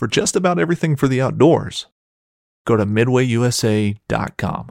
for just about everything for the outdoors. Go to midwayusa.com.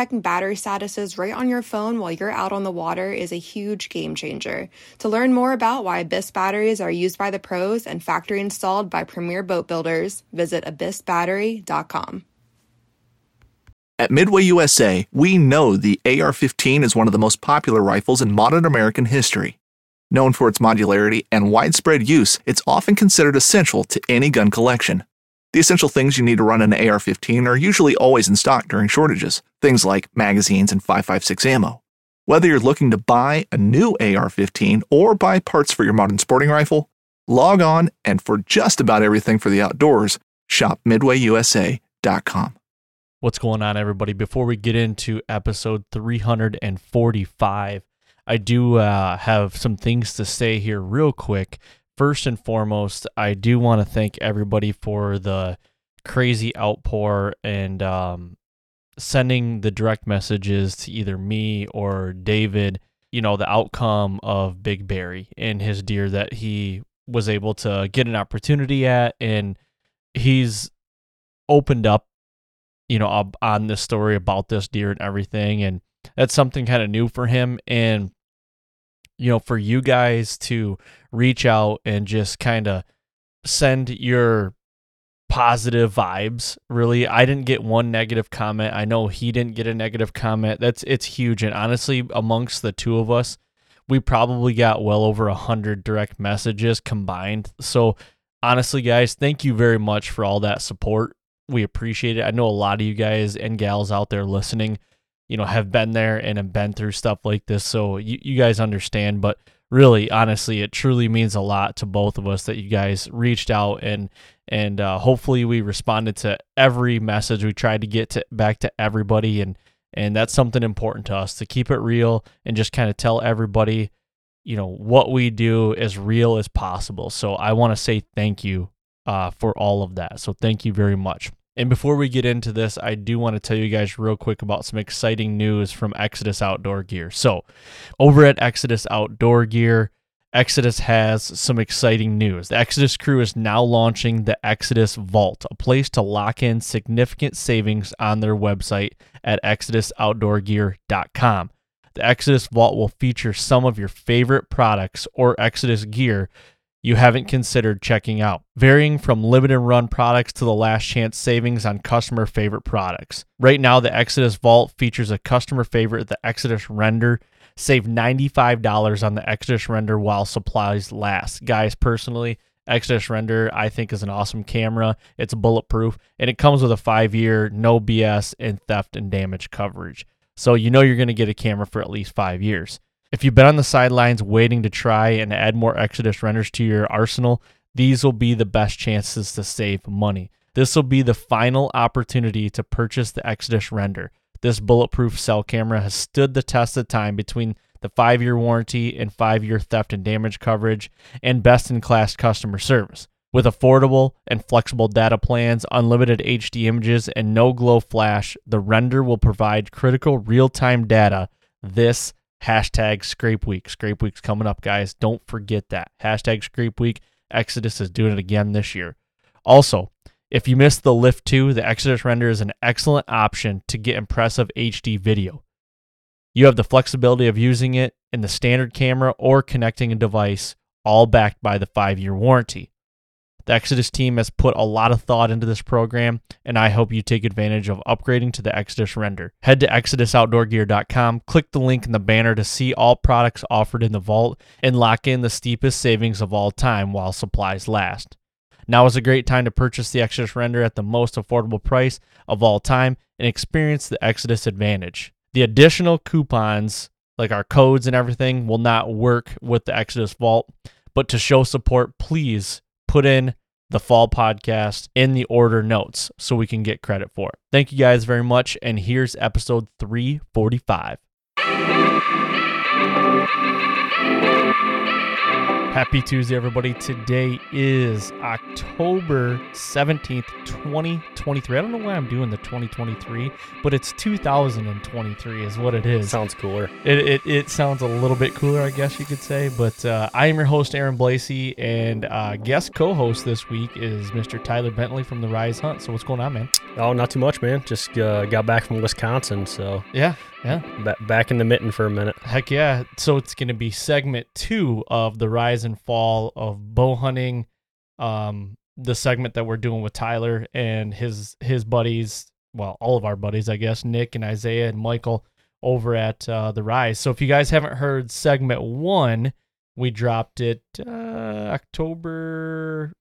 checking battery statuses right on your phone while you're out on the water is a huge game changer. To learn more about why Abyss batteries are used by the pros and factory installed by premier boat builders, visit abyssbattery.com. At Midway USA, we know the AR 15 is one of the most popular rifles in modern American history. Known for its modularity and widespread use, it's often considered essential to any gun collection. The essential things you need to run an AR 15 are usually always in stock during shortages, things like magazines and 5.56 ammo. Whether you're looking to buy a new AR 15 or buy parts for your modern sporting rifle, log on and for just about everything for the outdoors, shop midwayusa.com. What's going on, everybody? Before we get into episode 345, I do uh, have some things to say here, real quick first and foremost, I do want to thank everybody for the crazy outpour and um, sending the direct messages to either me or David. You know, the outcome of Big Barry and his deer that he was able to get an opportunity at. And he's opened up, you know, on this story about this deer and everything. And that's something kind of new for him. And you know, for you guys to reach out and just kind of send your positive vibes really. I didn't get one negative comment. I know he didn't get a negative comment. That's it's huge. And honestly amongst the two of us we probably got well over a hundred direct messages combined. So honestly guys thank you very much for all that support. We appreciate it. I know a lot of you guys and gals out there listening you know have been there and have been through stuff like this. So you, you guys understand but really honestly it truly means a lot to both of us that you guys reached out and and uh, hopefully we responded to every message. We tried to get to, back to everybody and and that's something important to us to keep it real and just kind of tell everybody you know what we do as real as possible. So i want to say thank you uh, for all of that. So thank you very much and before we get into this, I do want to tell you guys real quick about some exciting news from Exodus Outdoor Gear. So, over at Exodus Outdoor Gear, Exodus has some exciting news. The Exodus crew is now launching the Exodus Vault, a place to lock in significant savings on their website at exodusoutdoorgear.com. The Exodus Vault will feature some of your favorite products or Exodus gear you haven't considered checking out, varying from limited run products to the last chance savings on customer favorite products. Right now, the Exodus Vault features a customer favorite, the Exodus Render. Save $95 on the Exodus Render while supplies last. Guys, personally, Exodus Render I think is an awesome camera. It's bulletproof and it comes with a five year no BS and theft and damage coverage. So you know you're going to get a camera for at least five years. If you've been on the sidelines waiting to try and add more Exodus renders to your arsenal, these will be the best chances to save money. This will be the final opportunity to purchase the Exodus render. This bulletproof cell camera has stood the test of time between the five year warranty and five year theft and damage coverage, and best in class customer service. With affordable and flexible data plans, unlimited HD images, and no glow flash, the render will provide critical real time data this Hashtag Scrape Week. Scrape Week's coming up, guys. Don't forget that. Hashtag Scrape Week. Exodus is doing it again this year. Also, if you missed the Lift 2, the Exodus Render is an excellent option to get impressive HD video. You have the flexibility of using it in the standard camera or connecting a device, all backed by the five year warranty. The Exodus team has put a lot of thought into this program, and I hope you take advantage of upgrading to the Exodus render. Head to ExodusOutdoorGear.com, click the link in the banner to see all products offered in the vault, and lock in the steepest savings of all time while supplies last. Now is a great time to purchase the Exodus render at the most affordable price of all time and experience the Exodus advantage. The additional coupons, like our codes and everything, will not work with the Exodus Vault, but to show support, please put in the fall podcast in the order notes so we can get credit for it. Thank you guys very much. And here's episode 345. Happy Tuesday, everybody. Today is October 17th, 2023. I don't know why I'm doing the 2023, but it's 2023 is what it is. Sounds cooler. It, it, it sounds a little bit cooler, I guess you could say. But uh, I am your host, Aaron Blasey, and uh, guest co host this week is Mr. Tyler Bentley from the Rise Hunt. So, what's going on, man? Oh, not too much, man. Just uh, got back from Wisconsin, so Yeah, yeah. ba- back in the mitten for a minute. Heck yeah. So it's going to be segment two of the rise and fall of bow hunting. Um, the segment that we're doing with Tyler and his his buddies, well, all of our buddies, I guess, Nick and Isaiah and Michael over at uh, the Rise. So if you guys haven't heard segment one, we dropped it uh, October.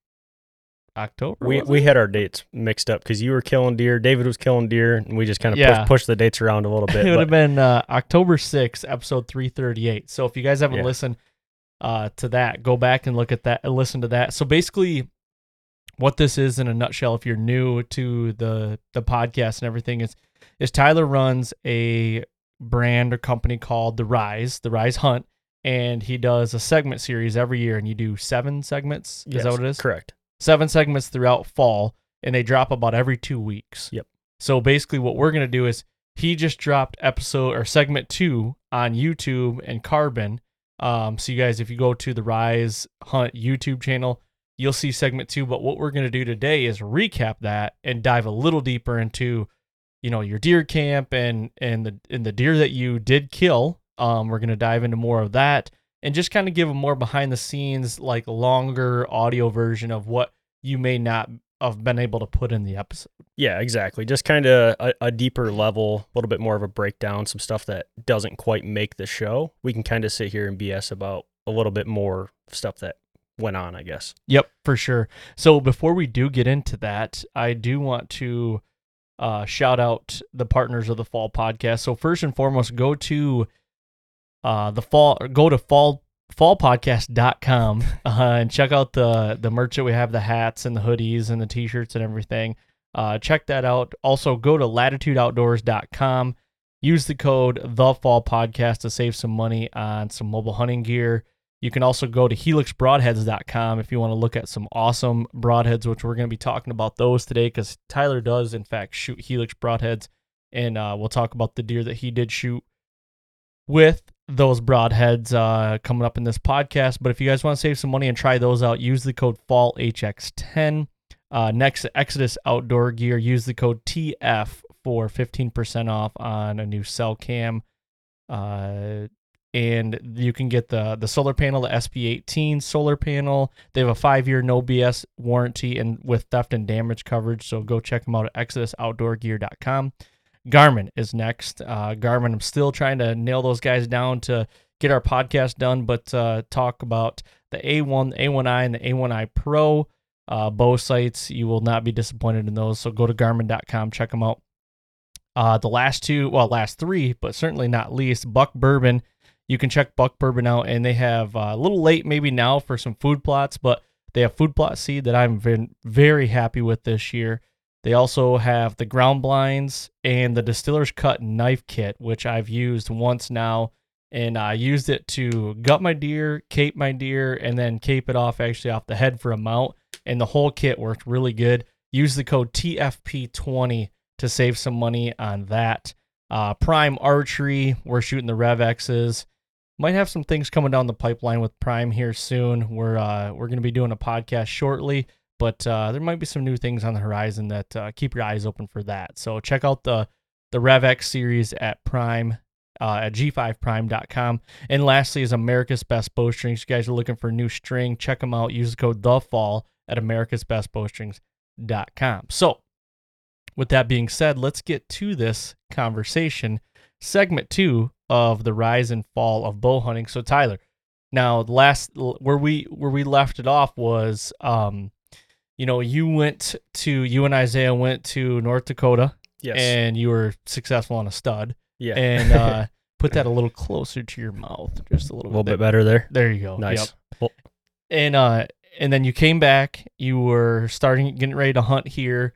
October. We we had our dates mixed up because you were killing deer, David was killing deer, and we just kind of Yeah. pushed, pushed the dates around a little bit. it would have been uh, October 6th, episode 338. So if you guys haven't Yeah. listened uh, to that, go back and look at that and listen to that. So basically, what this is in a nutshell, if you're new to the the podcast and everything, is is Tyler runs a brand or company called The Rise, The Rise Hunt, and he does a segment series every year, and you do seven segments. Is Yes, that what it is? Correct. Seven segments throughout fall, and they drop about every two weeks. Yep. So basically, what we're gonna do is he just dropped episode or segment two on YouTube and Carbon. Um, so you guys, if you go to the Rise Hunt YouTube channel, you'll see segment two. But what we're gonna do today is recap that and dive a little deeper into, you know, your deer camp and and the and the deer that you did kill. Um, we're gonna dive into more of that and just kind of give a more behind the scenes, like longer audio version of what you may not have been able to put in the episode. Yeah, exactly. Just kind of a, a deeper level, a little bit more of a breakdown, some stuff that doesn't quite make the show. We can kind of sit here and BS about a little bit more stuff that went on, I guess. Yep, for sure. So before we do get into that, I do want to uh, shout out the partners of the Fall Podcast. So first and foremost, go to uh, the fall, go to fall fallpodcast.com uh, and check out the the merch that we have, the hats and the hoodies and the t-shirts and everything. Uh, check that out. Also, go to latitudeoutdoors.com. Use the code the fall podcast to save some money on some mobile hunting gear. You can also go to helixbroadheads.com if you want to look at some awesome broadheads, which we're going to be talking about those today because Tyler does, in fact, shoot Helix broadheads. And uh, we'll talk about the deer that he did shoot with those broadheads uh, coming up in this podcast. But if you guys want to save some money and try those out, use the code FALLHX10. Uh, next, Exodus Outdoor Gear, use the code TF for 15% off on a new cell cam. Uh, and you can get the the solar panel, the SP18 solar panel. They have a five year no BS warranty and with theft and damage coverage. So go check them out at ExodusOutdoorGear.com. Garmin is next. Uh, Garmin, I'm still trying to nail those guys down to get our podcast done, but uh, talk about the A1, A1i, and the A1i Pro uh, bow sights. You will not be disappointed in those. So go to Garmin.com, check them out. Uh, the last two, well, last three, but certainly not least, Buck Bourbon. You can check Buck Bourbon out, and they have uh, a little late maybe now for some food plots, but they have food plot seed that I'm been very happy with this year. They also have the ground blinds and the distiller's cut knife kit, which I've used once now. And I used it to gut my deer, cape my deer, and then cape it off actually off the head for a mount. And the whole kit worked really good. Use the code TFP20 to save some money on that. Uh, Prime Archery, we're shooting the RevXs. Might have some things coming down the pipeline with Prime here soon. We're uh, we're going to be doing a podcast shortly, but uh, there might be some new things on the horizon that uh, keep your eyes open for that. So check out the the Rev X series at Prime uh, at g5prime.com. And lastly is America's Best Bowstrings. You guys are looking for a new string, check them out. Use the code the fall at americasbestbowstrings.com. So with that being said, let's get to this conversation. Segment two of the rise and fall of bow hunting. So Tyler, now the last where we where we left it off was um you know you went to you and Isaiah went to North Dakota Yes. and you were successful on a stud yeah. and uh put that a little closer to your mouth just a little, a little, little bit better there. there you go Nice. Yep. And uh and then you came back. You were starting getting ready to hunt here,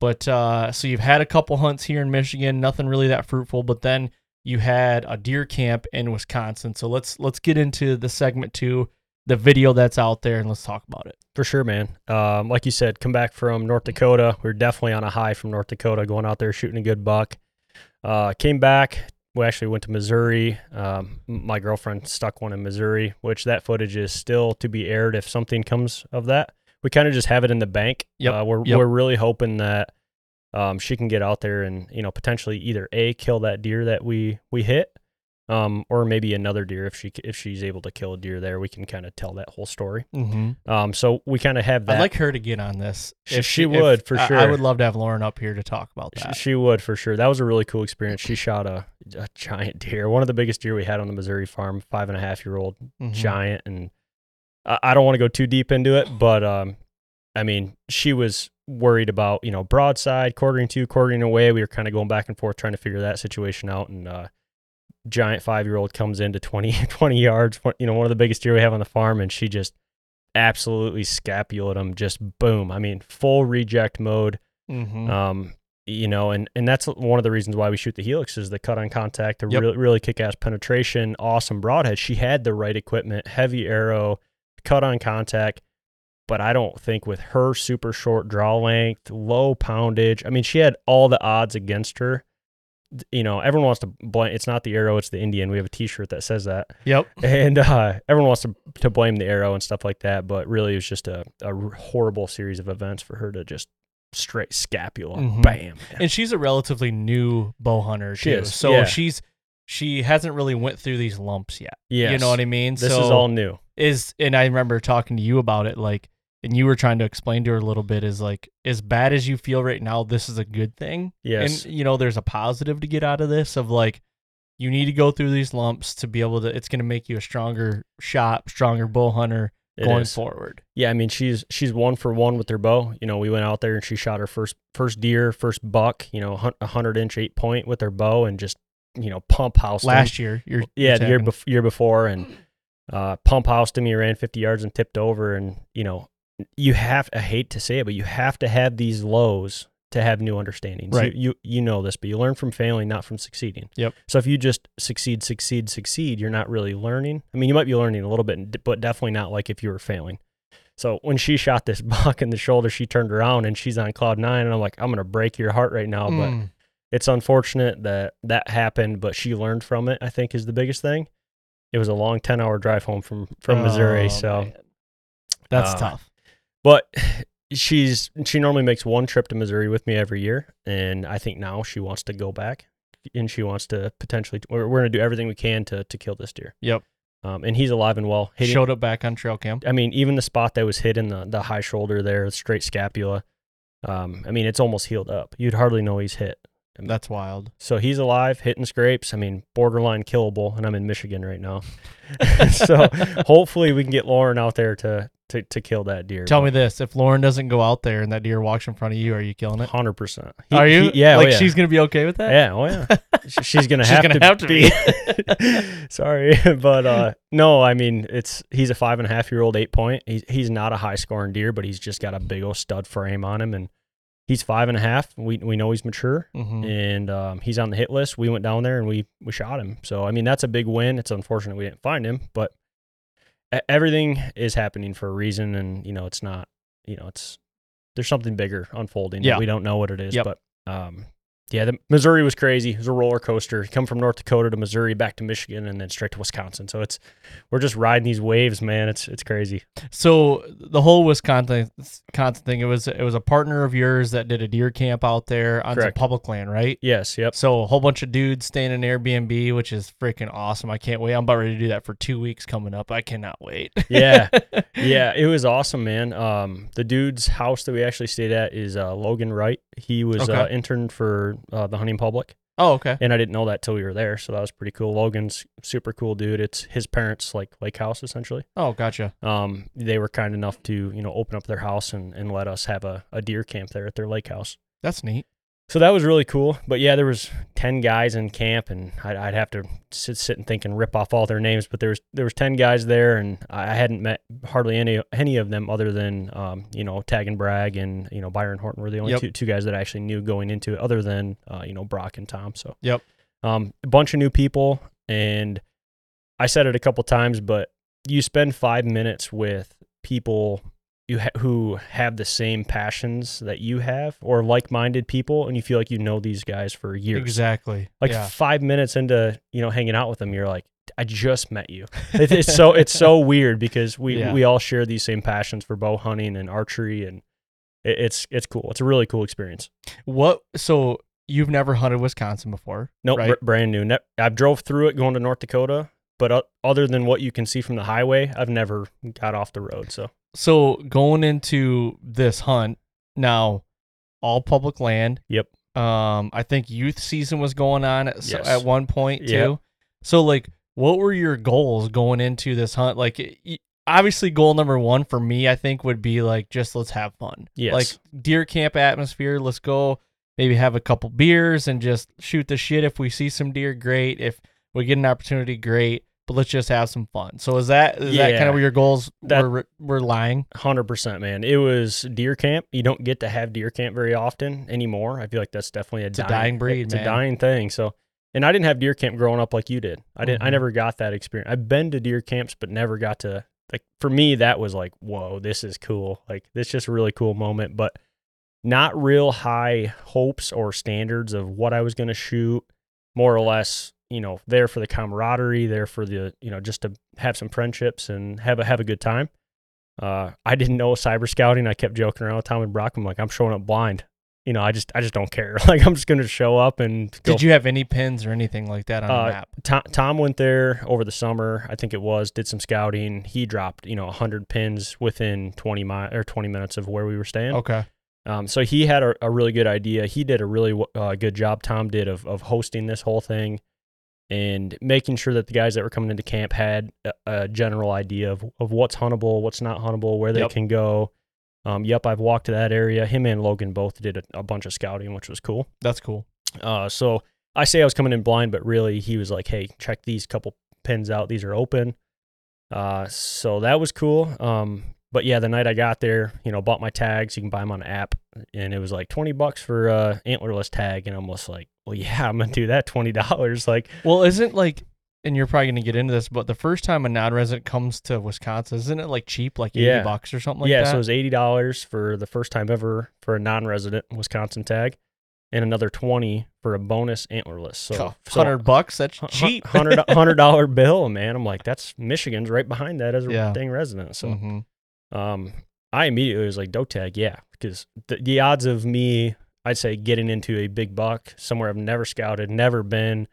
but uh, so you've had a couple hunts here in Michigan, nothing really that fruitful. But then you had a deer camp in Wisconsin. So let's let's get into the segment two, the video that's out there, and let's talk about it. For sure, man. Um, like you said, come back from North Dakota. We are definitely on a high from North Dakota, going out there shooting a good buck. Uh, came back. We actually went to Missouri. Um, my girlfriend stuck one in Missouri, which that footage is still to be aired if something comes of that. We kind of just have it in the bank. Yep. Uh, we're Yep. we're really hoping that um, she can get out there and you know potentially either a kill that deer that we we hit, um, or maybe another deer if she if she's able to kill a deer there. We can kind of tell that whole story. Mm-hmm. Um, so we kind of have that. I'd like her to get on this. She- she would, for I- I would love to have Lauren up here to talk about that. She would for sure. That was a really cool experience. She shot a, a giant deer, one of the biggest deer we had on the Missouri farm, five and a half year old Mhm. giant. And I, I don't want to go too deep into it, but um, I mean, she was worried about you know broadside, quartering to, quartering away. We were kind of going back and forth trying to figure that situation out. And uh, giant five year old comes into 20, 20 yards, you know, one of the biggest deer we have on the farm, and she just absolutely scapulated him. Just boom. I mean, full reject mode. Mhm. Um, you know, and and that's one of the reasons why we shoot the helix is the cut on contact, the Yep. really really kick ass penetration, awesome broadhead. She had the right equipment, heavy arrow, cut on contact, but I don't think with her super short draw length, low poundage. I mean, she had all the odds against her. You know, everyone wants to blame. It's not the arrow; it's the Indian. We have a T-shirt that says that Yep. and uh, everyone wants to, to blame the arrow and stuff like that, but really it was just a, a horrible series of events for her to just straight scapula, Mhm. bam. And she's a relatively new bow hunter She too. is, So yeah. she's she hasn't really went through these lumps yet. Yeah. You know what I mean? This so is all new. is and I remember talking to you about it like and you were trying to explain to her a little bit is like as bad as you feel right now this is a good thing. Yes. And you know there's a positive to get out of this of like you need to go through these lumps to be able to it's going to make you a stronger shot, stronger bow hunter It going is. forward. Yeah, I mean she's she's one for one with her bow. You know, we went out there and she shot her first first deer, first buck. You know, a hundred inch eight point with her bow and just you know pump house him. Last year, you're yeah, the year, bef- year before, and uh, pump house to me ran 50 yards and tipped over. And, you know, you have, I hate to say it, but you have to have these lows to have new understandings. Right. You, you, you know this, but you learn from failing, not from succeeding. Yep. So if you just succeed, succeed, succeed, you're not really learning. I mean, you might be learning a little bit, but definitely not like if you were failing. So when she shot this buck in the shoulder, she turned around and she's on cloud nine. And I'm like, I'm going to break your heart right now. But Mm. it's unfortunate that that happened, but she learned from it. I think is the biggest thing. It was a long ten hour drive home from from Missouri, Oh, so man. that's uh, tough. But she's she normally makes one trip to Missouri with me every year, and I think now she wants to go back, and she wants to potentially. We're, we're going to do everything we can to to kill this deer. Yep. Um, and he's alive and well. Hitting- Showed up back on trail cam. I mean, even the spot that was hit in the the high shoulder there, straight scapula. Um, I mean, it's almost healed up. You'd hardly know he's hit. That's wild. So he's alive, hitting scrapes. I mean, borderline killable, and I'm in Michigan right now. so hopefully we can get Lauren out there to to, to kill that deer. Tell me this: if Lauren doesn't go out there and that deer walks in front of you, are you killing it? hundred percent. are you? yeah, oh, Like yeah. she's gonna be okay with that? Yeah, oh yeah. She's gonna She's have gonna to have to be. Sorry, but uh, no. I mean, it's he's a five and a half year old eight point. He's he's not a high scoring deer, but he's just got a big old stud frame on him, and he's five and a half. We we know he's mature, Mhm. and um, he's on the hit list. We went down there and we we shot him. So I mean, that's a big win. It's unfortunate we didn't find him, but everything is happening for a reason, and you know, it's not. You know, it's there's something bigger unfolding. Yeah. we don't know what it is, Yep. but um, yeah, the Missouri was crazy. It was a roller coaster. You come from North Dakota to Missouri, back to Michigan, and then straight to Wisconsin. So it's we're just riding these waves, man. It's it's crazy. So the whole Wisconsin thing, it was it was a partner of yours that did a deer camp out there on some public land, right? Yes, yep. So a whole bunch of dudes staying in Airbnb, which is freaking awesome. I can't wait. I'm about ready to do that for two weeks coming up. I cannot wait. Yeah. yeah, it was awesome, man. Um, the dude's house that we actually stayed at is uh, Logan Wright. He was uh, interned for uh, the hunting public, Oh, okay. and I didn't know that till we were there. So that was pretty cool. Logan's super cool dude. It's his parents' like lake house essentially. Oh, gotcha. Um, they were kind enough to you know open up their house and, and let us have a, a deer camp there at their lake house. That's neat. So that was really cool. But yeah, there was ten guys in camp, and I'd, I'd have to sit, sit and think and rip off all their names. But there was there was ten guys there, and I hadn't met hardly any any of them other than um, you know Tag and Bragg and you know Byron Horton were the only Yep. two two guys that I actually knew going into it, other than uh, you know Brock and Tom. So Yep. um, a bunch of new people, and I said it a couple times, but you spend five minutes with people you ha- who have the same passions that you have or like-minded people and you feel like you know these guys for years Exactly. like yeah. five minutes into you know hanging out with them you're like i just met you It- it's so it's so weird because we Yeah. we all share these same passions for bow hunting and archery and it, it's it's cool it's a really cool experience What? So you've never hunted Wisconsin before? no right? brand new ne- i've drove through it going to north dakota but other than what you can see from the highway i've never got off the road so So going into this hunt now, all public land. Yep. Um, I think youth season was going on at, so- Yes. at one point too. Yep. So like, what were your goals going into this hunt? Like, obviously, goal number one for me, I think, would be like just let's have fun. Yes. Like deer camp atmosphere. Let's go. Maybe have a couple beers and just shoot the shit. If we see some deer, great. If we get an opportunity, great. But let's just have some fun. So is that is that kind of where your goals That- were were lying? Hundred percent, man. It was deer camp. You don't get to have deer camp very often anymore. I feel like that's definitely a, It's a dying breed, It's man. a dying thing. So, and I didn't have deer camp growing up like you did. I didn't. I Mhm. never got that experience. I've been to deer camps, but never got to like. For me, that was like, whoa, this is cool. Like this just a really cool moment, but not real high hopes or standards of what I was going to shoot. More or less, you know, there for the camaraderie, there for the, you know, just to have some friendships and have a have a good time. Uh, I didn't know cyber scouting. I kept joking around with Tom and Brock. I'm like, I'm showing up blind. You know, I just I just don't care. Like I'm just gonna show up and go. Did you have any pins or anything like that on Uh, the map? Tom, Tom went there over the summer. I think it was. Did some scouting. He dropped you know 100 pins within 20 mi- or 20 minutes of where we were staying. Okay. Um, so he had a, a really good idea. He did a really uh, good job. Tom did of of hosting this whole thing and making sure that the guys that were coming into camp had a, a general idea of, of what's huntable, what's not huntable, where they Yep. can go. Um, yep, I've walked to that area. Him and Logan both did a, a bunch of scouting, which was cool. That's cool. Uh, so I say I was coming in blind, but really he was like, "Hey, check these couple pins out. These are open." Uh, so that was cool. Um, but yeah, the night I got there, you know, bought my tags. You can buy them on an app, and it was like twenty bucks for uh antlerless tag, and I'm almost like, "Well, yeah, I'm gonna do that twenty dollars." Like, Well, isn't like, and you're probably gonna get into this, but the first time a non-resident comes to Wisconsin, isn't it like cheap, like eighty Yeah. bucks or something like yeah, that? Yeah, so it was eighty dollars for the first time ever for a non-resident Wisconsin tag, and another twenty for a bonus antlerless. So, so hundred bucks. That's cheap. hundred hundred dollar bill, man. I'm like, that's Michigan's right behind that as a Yeah. dang resident. So, Mhm. Um, I immediately was like, doe tag, yeah, because the, the odds of me, I'd say, getting into a big buck somewhere I've never scouted, never been,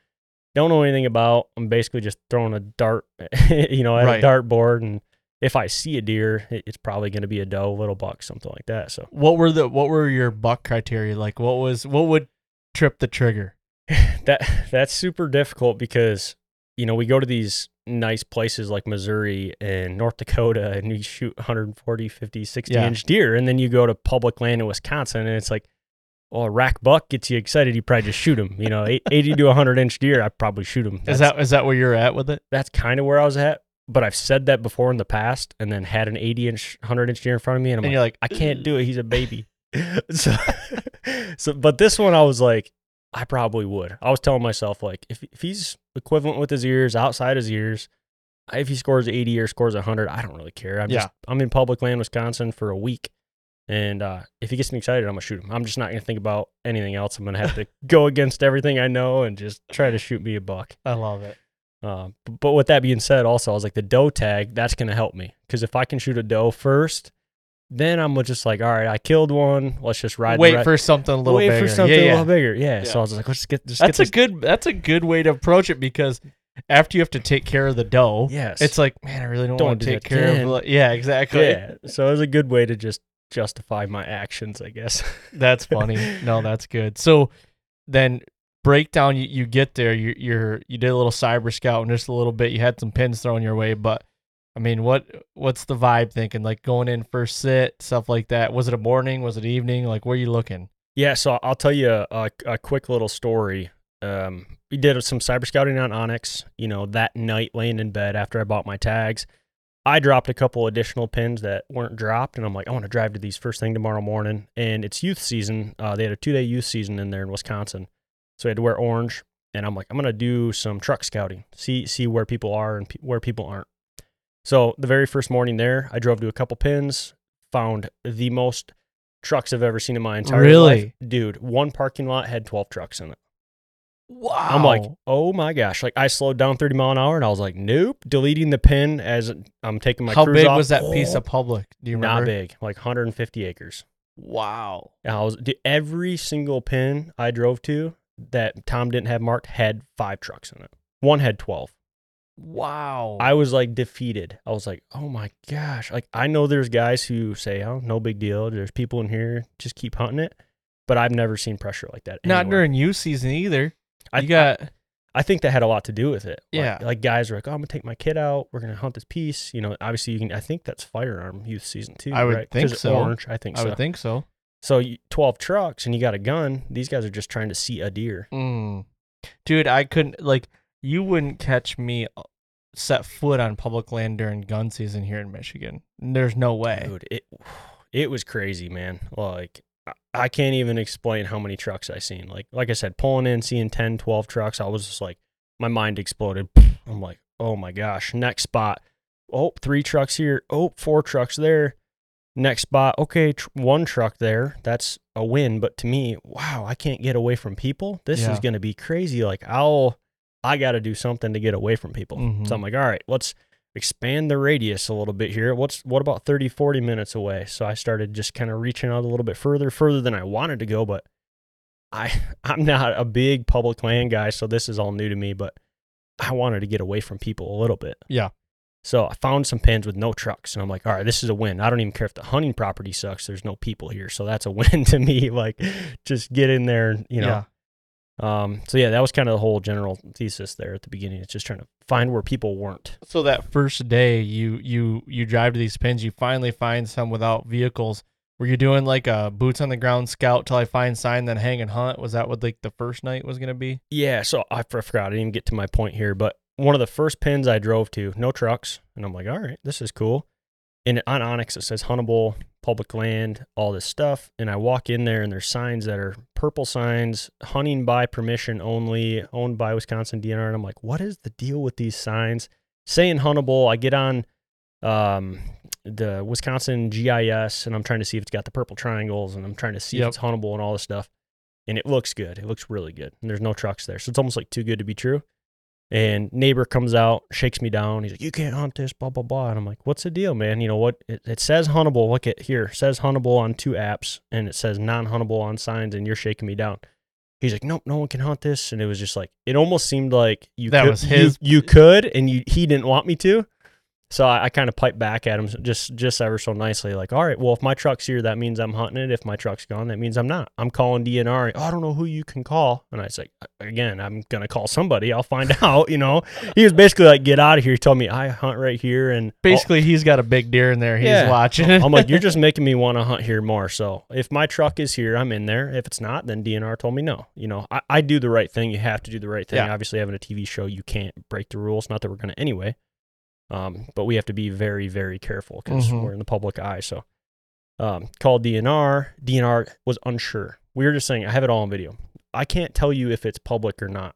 don't know anything about. I'm basically just throwing a dart, you know, at Right. a dart board, and if I see a deer, it's probably going to be a doe, little buck, something like that. So What were the what were your buck criteria? Like, what was what would trip the trigger? that that's super difficult because you know we go to these nice places like Missouri and North Dakota and you shoot 140 50 60 Yeah. inch deer and then you go to public land in Wisconsin and it's like well a rack buck gets you excited you probably just shoot him you know 80 to 100 inch deer I probably shoot him Is that is that where you're at with it? that's kind of where I was at but I've said that before in the past and then had an 80 inch 100 inch deer in front of me and I'm And like you're like, I can't do it. He's a baby. so, so, but this one, I was like, I probably would. I was telling myself, like, if, if he's equivalent with his ears, outside his ears, if he scores 80 or scores 100, I don't really care. I'm Yeah. just, I'm in public land, Wisconsin for a week. And uh, if he gets me excited, I'm going to shoot him. I'm just not going to think about anything else. I'm going to have to go against everything I know and just try to shoot me a buck. I love it. Um, b- but with that being said, also I was like the doe tag. That's gonna help me because if I can shoot a doe first, then I'm just like, all right, I killed one. Let's just ride. the Wait re- for something a little bigger. wait bigger. for something yeah, a little bigger. Yeah. So I was like, let's get just That's get a this. good that's a good way to approach it because after you have to take care of the doe, yes. it's like, man, I really don't, Don't want to do take care again. of. Yeah, exactly. yeah. So it was a good way to just justify my actions, I guess. That's funny. no, that's good. So then breakdown you, you get there, you you're you did a little cyber scout and just a little bit, you had some pins thrown your way, but I mean what what's the vibe thinking? Like going in first sit, stuff like that. Was it a morning? Was it evening? Like where are you looking? Yeah, so I'll tell you a, a, quick little story. Um, we did some cyber scouting on onX. You know, that night, laying in bed after I bought my tags, I dropped a couple additional pins that weren't dropped, and I'm like, I want to drive to these first thing tomorrow morning. And it's youth season. Uh, they had a two day youth season in there in Wisconsin, so I had to wear orange. And I'm like, I'm gonna do some truck scouting, see see where people are and pe- where people aren't. So the very first morning there, I drove to a couple pins, found the most trucks I've ever seen in my entire Really? life. Dude, one parking lot had 12 trucks in it. Wow. I'm like, oh my gosh. Like I slowed down 30 mile an hour and I was like, nope, deleting the pin as I'm taking my how big off. was that piece Oh, of public? Do you remember? Not big, like 150 acres. Wow. And I was every single pin I drove to that Tom didn't have marked had five trucks in it. One had 12. Wow. I was like defeated. I was like, oh my gosh. Like I know there's guys who say, oh, no big deal. There's people in here, just keep hunting it. But I've never seen pressure like that. not anywhere. during youth season either. I, you got I think that had a lot to do with it. Like- Yeah. Like, guys are like, oh, I'm gonna take my kid out. We're gonna hunt this piece. You know, obviously you can. I think that's firearm youth season too. I would right? think 'Cause so. Orange, I think I so. would think so. so. you- Twelve trucks and you got a gun. These guys are just trying to see a deer. Mm. Dude, I couldn't like you wouldn't catch me uh, set foot on public land during gun season here in Michigan. There's no way. Dude, it it was crazy, man. Like I- I can't even explain how many trucks I seen. Like like I said, pulling in, seeing 10, 12 trucks, I was just like, my mind exploded. I'm like, oh my gosh, next spot. Oh, three trucks here. Oh, four trucks there. Next spot. Okay, tr- one truck there. That's a win. But to me, wow, I can't get away from people. This Yeah. is going to be crazy. Like, I'll, I got to do something to get away from people. Mhm. So I'm like, all right, let's expand the radius a little bit here. What's what about 30, 40 minutes away? So I started just kind of reaching out a little bit further, further than I wanted to go, but I I'm not a big public land guy, so this is all new to me, but I wanted to get away from people a little bit. Yeah. So I found some pins with no trucks, and I'm like, all right, this is a win. I don't even care if the hunting property sucks. There's no people here, so that's a win to me. Like, just get in there, and, you know. yeah. Um. So yeah, that was kind of the whole general thesis there at the beginning. It's just trying to find where people weren't. So that first day you you you drive to these pins, you finally find some without vehicles. Were you doing like a boots on the ground scout till I find sign then hang and hunt? Was that what like the first night was gonna be? Yeah, so I forgot. I didn't even get to my point here, but one of the first pins I drove to, no trucks, and I'm like, all right, this is cool. And on onX it says huntable, public land, all this stuff. And I walk in there and there's signs that are purple signs, hunting by permission only, owned by Wisconsin DNR. And I'm like, what is the deal with these signs? Saying huntable, I get on um the Wisconsin GIS and I'm trying to see if it's got the purple triangles and I'm trying to see Yep. if it's huntable and all this stuff. And it looks good. It looks really good. And there's no trucks there. So it's almost like too good to be true. And neighbor comes out, shakes me down. He's like, "You can't hunt this, blah blah blah." And I'm like, "What's the deal, man? You know what? It, it says huntable. Look at here. It says huntable on two apps, and it says non-huntable on signs. And you're shaking me down." He's like, "Nope, no one can hunt this." And it was just like, it almost seemed like you That could, was you- his- You, could, and you he didn't want me to. So I, I kind of piped back at him just just ever so nicely, like, "All right, well, if my truck's here, that means I'm hunting it. If my truck's gone, that means I'm not. I'm calling DNR. Oh, I don't know who you can call." And I was like, "Again, I'm gonna call somebody. I'll find out." You know, he was basically like, "Get out of here." He told me I hunt right here, and Basically he's got a big deer in there. He's Yeah. watching. I'm like, "You're just making me want to hunt here more." So if my truck is here, I'm in there. If it's not, then DNR told me no. You know, I, I do the right thing. You have to do the right thing. Yeah. Obviously, having a TV show, you can't break the rules. Not that we're gonna anyway. Um, but we have to be very, very careful because Mhm. we're in the public eye. So, um, called DNR. DNR was unsure. We were just saying, I have it all on video. I can't tell you if it's public or not.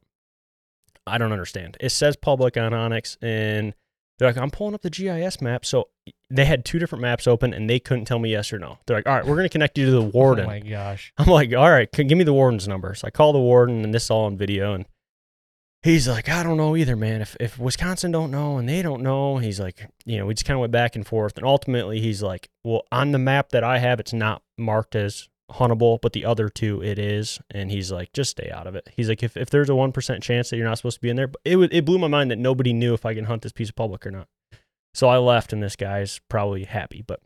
I don't understand. It says public on onX, and they're like, I'm pulling up the GIS map. So they had two different maps open, and they couldn't tell me yes or no. They're like, all right, we're going to connect you to the warden. Oh my gosh. I'm like, all right, give me the warden's number. So I call the warden, and this is all on video. And he's like, I don't know either, man. If if Wisconsin don't know and they don't know, he's like, you know, we just kind of went back and forth. And ultimately, he's like, well, on the map that I have, it's not marked as huntable, but the other two it is. And he's like, just stay out of it. He's like, if, if there's a one percent chance that you're not supposed to be in there, but it it blew my mind that nobody knew if I can hunt this piece of public or not. So I left, and this guy's probably happy, but.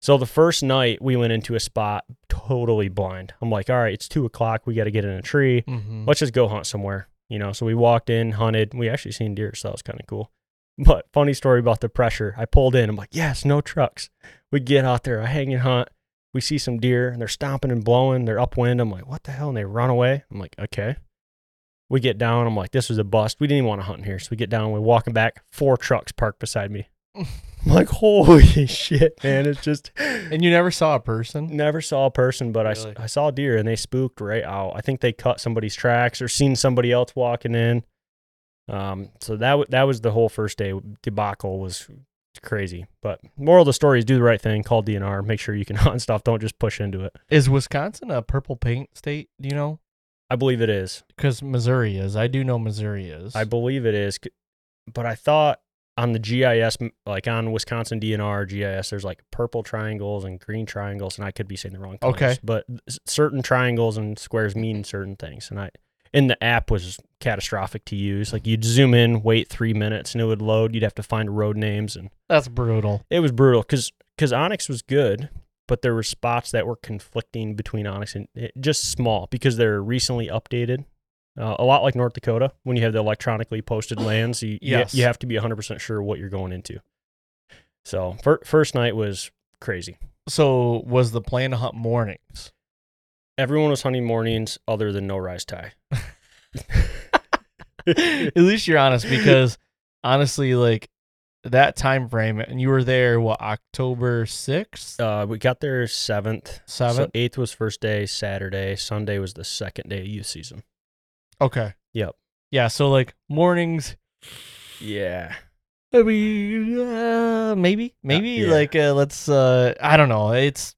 So the first night we went into a spot totally blind. I'm like, all right, it's two o'clock. We got to get in a tree. Mhm. Let's just go hunt somewhere. You know, so we walked in, hunted. We actually seen deer, so that was kind of cool. But funny story about the pressure. I pulled in. I'm like, yes, no trucks. We get out there. I hang and hunt. We see some deer and they're stomping and blowing. They're upwind. I'm like, what the hell? And they run away. I'm like, okay. We get down. I'm like, this was a bust. We didn't even want to hunt here. So we get down. We're walking back. Four trucks parked beside me. I'm like, holy shit, man. It's just And you never saw a person? never saw a person, but I s I Really? I, saw a deer and they spooked right out. I think they cut somebody's tracks or seen somebody else walking in. Um, so that w- that was the whole first day debacle was crazy. But moral of the story is do the right thing. Call DNR. Make sure you can hunt stuff. Don't just push into it. Is Wisconsin a purple paint state? Do you know? I believe it is. Because Missouri is. I do know Missouri is. I believe it is. But I thought on the GIS, like on Wisconsin DNR GIS, there's like purple triangles and green triangles, and I could be saying the wrong colors. Okay. But certain triangles and squares mean certain things, and I. And the app was catastrophic to use. Like you'd zoom in, wait three minutes, and it would load. You'd have to find road names, and That's brutal. it was brutal. Because because onX was good, but there were spots that were conflicting between onX and it, just small because they're recently updated. Uh, a lot like North Dakota, when you have the electronically posted lands, you, you- Yes. you, have to be 100% sure what you're going into. So, fir- first night was crazy. So was the plan to hunt mornings? Everyone was hunting mornings other than no rise tie. At least you're honest because honestly, like that time frame, and you were there, what, October 6th? Uh, we got there 7th. So 7th? 8th was first day, Saturday. Sunday was the second day of youth season. Okay. Yep. Yeah. So like mornings, Yeah. I mean, uh, maybe, maybe yeah. like uh, let's. uh I don't know. It's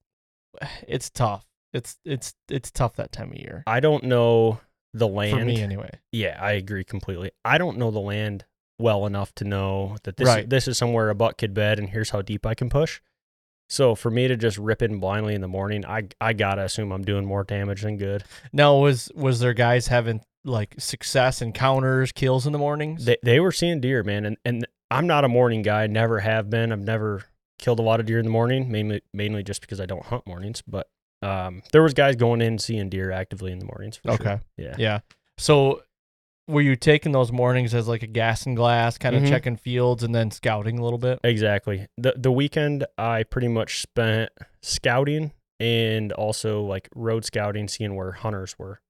it's tough. It's it's it's tough that time of year I don't know the land. for me anyway. Yeah, I agree completely. I don't know the land well enough to know that this Right. this is somewhere a buck could bed and here's how deep I can push. So for me to just rip in blindly in the morning, I I gotta assume I'm doing more damage than good. Now was was there guys having like success encounters, kills in the mornings? They they were seeing deer, man, and and I'm not a morning guy. Never have been. I've never killed a lot of deer in the morning, mainly mainly just because I don't hunt mornings. But um, there was guys going in seeing deer actively in the mornings. Okay. Sure. Yeah. Yeah. So were you taking those mornings as like a gas and glass, kind of Mhm. checking fields and then scouting a little bit? Exactly. The the weekend I pretty much spent scouting and also like road scouting, seeing where hunters were.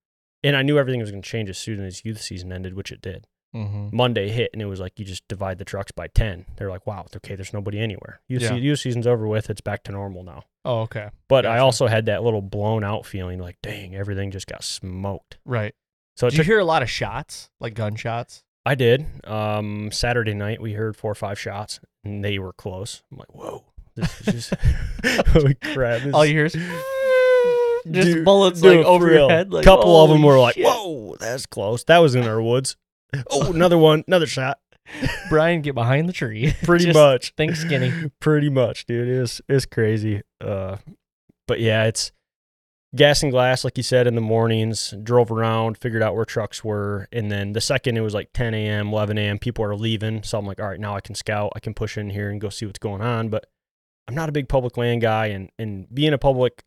And I knew everything was going to change as soon as youth season ended, which it did. Mm-hmm. Monday hit and it was like you just divide the trucks by 10. They're like, wow, okay, there's nobody anywhere. Youth, Yeah. se- youth season's over with, it's back to normal now. Oh, okay. But I also had that little blown out feeling like, dang, everything just got smoked. Right. So Did you hear a lot of shots, like gunshots? I did. Um, Saturday night, we heard four or five shots and they were close. I'm like, whoa, this is just, holy crap. This All you hear is just Dude, bullets dude, like over your head. Like, couple of them were like, shit. whoa, that's close. That was in our woods. Oh, another one, another shot. Brian, get behind the tree. Pretty Just much. Think skinny. Pretty much, dude. It's it's crazy. Uh, but yeah, it's gas and glass, like you said, in the mornings. Drove around, figured out where trucks were, and then the second it was like 10 a.m., 11 a.m. People are leaving, so I'm like, all right, now I can scout. I can push in here and go see what's going on. But I'm not a big public land guy, and and being a public,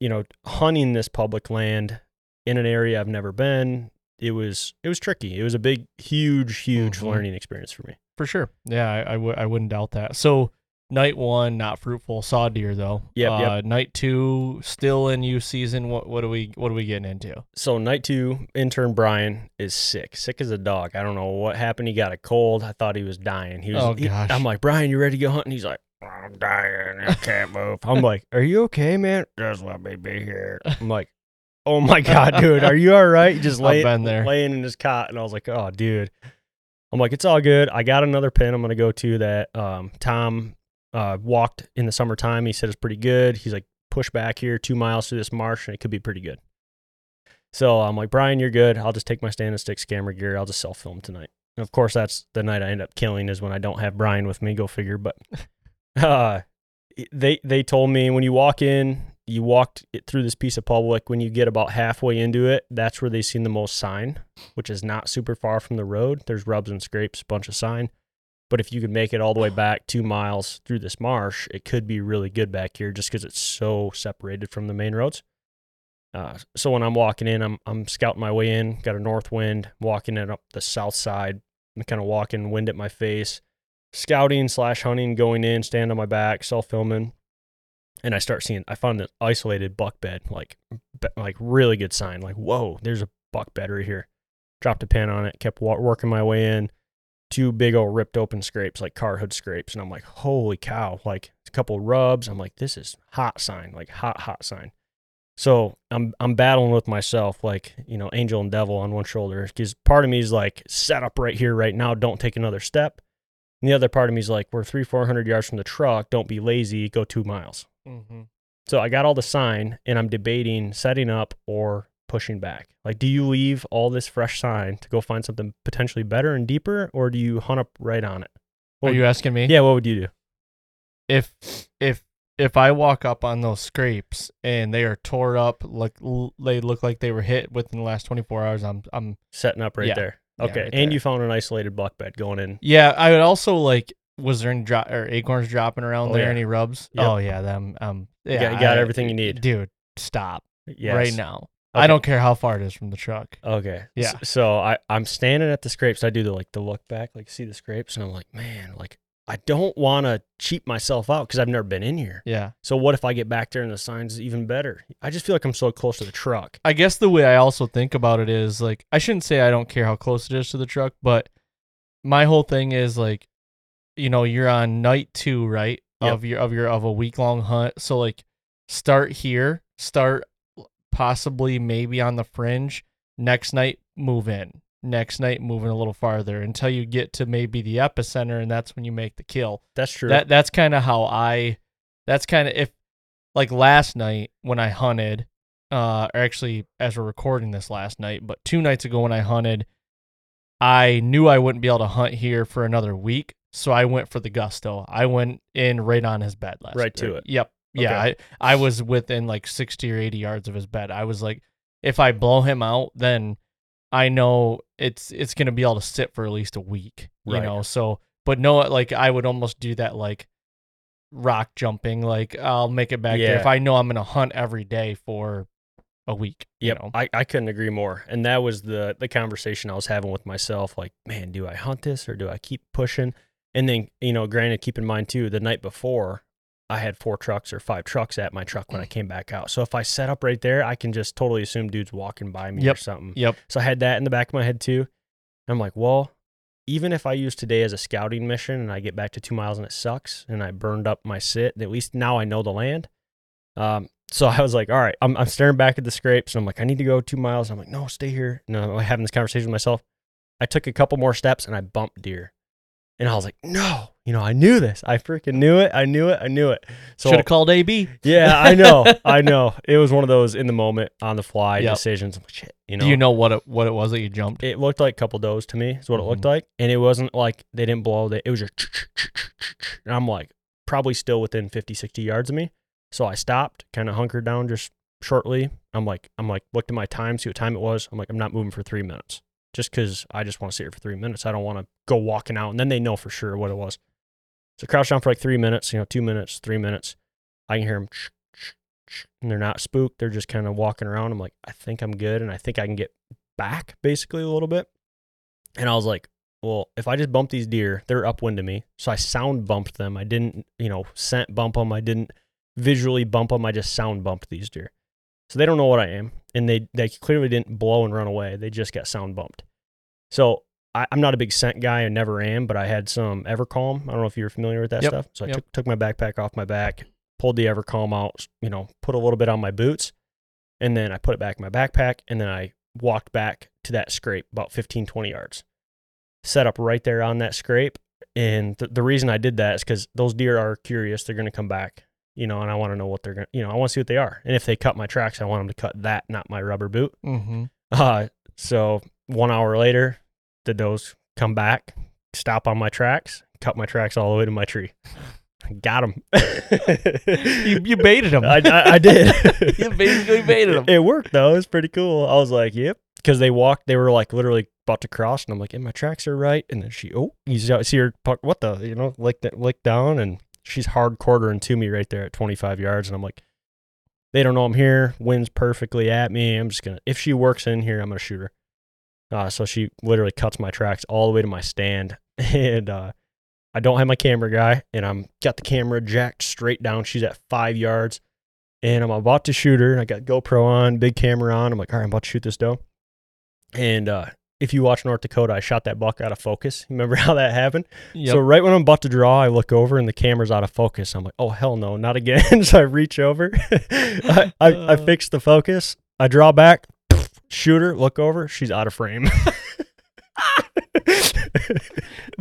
you know, hunting this public land in an area I've never been, it was it was tricky. It was a big, huge, huge Mhm. learning experience for me. For sure. Yeah, I I w- I wouldn't doubt that. So night one, not fruitful, saw deer though. Yeah. uh, yep. Night two, still in youth season. What what are we what are we getting into? so night two, intern Brian is sick, sick as a dog. I don't know what happened. He got a cold. I thought he was dying. He was. Oh, he- gosh. I'm like, Brian, you ready to go hunting? He's like, I'm dying. I can't move. I'm like, Are you okay, man? Just let me be here. I'm like, Oh my god, dude, are you all right? He just I've lay, been there. laying in his cot, and I was like, Oh, dude. I'm like, it's all good. I got another pin I'm gonna go to that um, Tom uh, walked in the summertime. He said it's pretty good. He's like, push back here two miles through this marsh, and it could be pretty good. So I'm like, Brian, you're good. I'll just take my stand and sticks camera gear. I'll just self film tonight. And of course, that's the night I end up killing is when I don't have Brian with me. Go figure. But uh, they they told me when you walk in, you walked it through this piece of public. When you get about halfway into it, that's where they seen the most sign, which is not super far from the road. There's rubs and scrapes, bunch of sign. But if you could make it all the way back two miles through this marsh, it could be really good back here just because it's so separated from the main roads. Uh, so when I'm walking in, I'm I'm scouting my way in. Got a north wind, walking it up the south side. I'm kind of walking, wind at my face, scouting slash hunting, going in, stand on my back, self filming. and I start seeing. I found an isolated buck bed, like like really good sign. Like whoa, there's a buck bed right here. Dropped a pin on it, kept wa- working my way in. Two big old ripped open scrapes, like car hood scrapes, and I'm like, holy cow! Like a couple rubs. I'm like, this is hot sign, like hot hot sign. So I'm I'm battling with myself, like you know, angel and devil on one shoulder, because part of me is like, set up right here, right now, don't take another step. And the other part of me is like, we're three, four hundred yards from the truck, don't be lazy, go two miles. Mm-hmm. So I got all the sign, and I'm debating setting up or pushing back. Like, do you leave all this fresh sign to go find something potentially better and deeper, or do you hunt up right on it? What Are you asking me? Yeah, what would you do? If if if I walk up on those scrapes and they are tore up, like l- they look like they were hit within the last 24 hours, I'm I'm Setting up right Yeah. there. Okay, right and there. you found an isolated buck bed going in. yeah. I would also like. Was there any dro- or acorns dropping around Oh, there? yeah. Any rubs? Yep. Oh yeah, them. Um, You yeah, got- you got I- everything you need. dude. Stop Yes. right now. Okay. I don't care how far it is from the truck. Okay. Yeah. S- So I I'm standing at the scrapes. I do the like the look back, like see the scrapes, and I'm like, man, like I don't want to cheat myself out because I've never been in here. Yeah. So what if I get back there and the sign's even better? I just feel like I'm so close to the truck. I guess the way I also think about it is like I shouldn't say I don't care how close it is to the truck, but my whole thing is like, you know, you're on night two, right? Yep. Of your of your of a week long hunt. So like start here, start possibly maybe on the fringe. Next night move in. Next night moving a little farther until you get to maybe the epicenter and that's when you make the kill. That's true. That that's kind of how I. That's kind of if, like last night when I hunted, uh, or actually as we're recording this last night, but two nights ago when I hunted, I knew I wouldn't be able to hunt here for another week, so I went for the gusto. I went in right on his bed last. Right to it. Yep. Yeah. I I was within like sixty or eighty yards of his bed. I was like, if I blow him out, then I know it's it's gonna be able to sit for at least a week. You Right. know, so but no, like I would almost do that like rock jumping. Like I'll make it back there if I know I'm gonna hunt every day for a week. you know? I, I couldn't agree more. And that was the the conversation I was having with myself. Like, man, do I hunt this or do I keep pushing? And then, you know, granted, keep in mind too, the night before, I had four trucks or five trucks at my truck Mm. when I came back out. So if I set up right there, I can just totally assume dude's walking by me or something. Yep. So I had that in the back of my head too. I'm like, well, even if I use today as a scouting mission and I get back to two miles and it sucks and I burned up my sit, at least now I know the land. Um, so I was like, all right, I'm, I'm staring back at the scrapes and I'm like, I need to go two miles. I'm like, no, stay here. And I'm having this conversation with myself. I took a couple more steps and I bumped deer. And I was like, no, you know, I knew this. I freaking knew it. I knew it. I knew it. So Should have called AB. yeah, I know. I know. It was one of those in the moment, on the fly Yep. decisions. I'm like, shit, you know. Do you know what it what it was that you jumped? It looked like a couple does to me, is what it looked Mhm. like. And it wasn't like they didn't blow it. It was just, and I'm like, probably still within 50, 60 yards of me. So I stopped, kind of hunkered down just shortly. I'm like, I'm like, looked at my time, see what time it was. I'm like, I'm not moving for three minutes just because I just want to sit here for three minutes. I don't want to go walking out. And then they know for sure what it was. So crouch down for like three minutes, you know, two minutes, three minutes. I can hear them and they're not spooked. They're just kind of walking around. I'm like, I think I'm good. And I think I can get back basically a little bit. And I was like, well, if I just bump these deer, they're upwind to me. So I sound bumped them. I didn't, you know, scent bump them. I didn't visually bump them. I just sound bumped these deer. So they don't know what I am. And they, they clearly didn't blow and run away. They just got sound bumped. So I, I'm not a big scent guy. and never am, but I had some Evercalm. I don't know if you're familiar with that Yep, stuff. So I yep. took, took my backpack off my back, pulled the Evercalm out, you know, put a little bit on my boots, and then I put it back in my backpack, and then I walked back to that scrape about 15, 20 yards. Set up right there on that scrape. And th- the reason I did that is because those deer are curious. They're going to come back, you know, and I want to know what they're going to, you know, I want to see what they are. And if they cut my tracks, I want them to cut that, not my rubber boot. Mm-hmm. Uh, so one hour later, the does come back, stop on my tracks, cut my tracks all the way to my tree. Got him. You, you baited him. I, I, I did. You basically baited 'em. It, it worked though. It was pretty cool. I was like, yep. Because they walked, they were like literally about to cross, and I'm like, and my tracks are right. And then she, oh, you see her, puck- what the, you know, lick, that, lick down, and she's hard quartering to me right there at 25 yards. And I'm like, they don't know I'm here. Wind's perfectly at me. I'm just going to, if she works in here, I'm going to shoot her. Uh, so she literally cuts my tracks all the way to my stand. And uh, I don't have my camera guy, and I'm got the camera jacked straight down. She's at five yards, and I'm about to shoot her. And I got GoPro on, big camera on. I'm like, all right, I'm about to shoot this doe. And uh, if you watch North Dakota, I shot that buck out of focus. Remember how that happened? Yep. So right when I'm about to draw, I look over and the camera's out of focus. I'm like, oh hell no, not again. so I reach over, I, I, I Uh. fix the focus, I draw back, shoot her, look over, she's out of frame.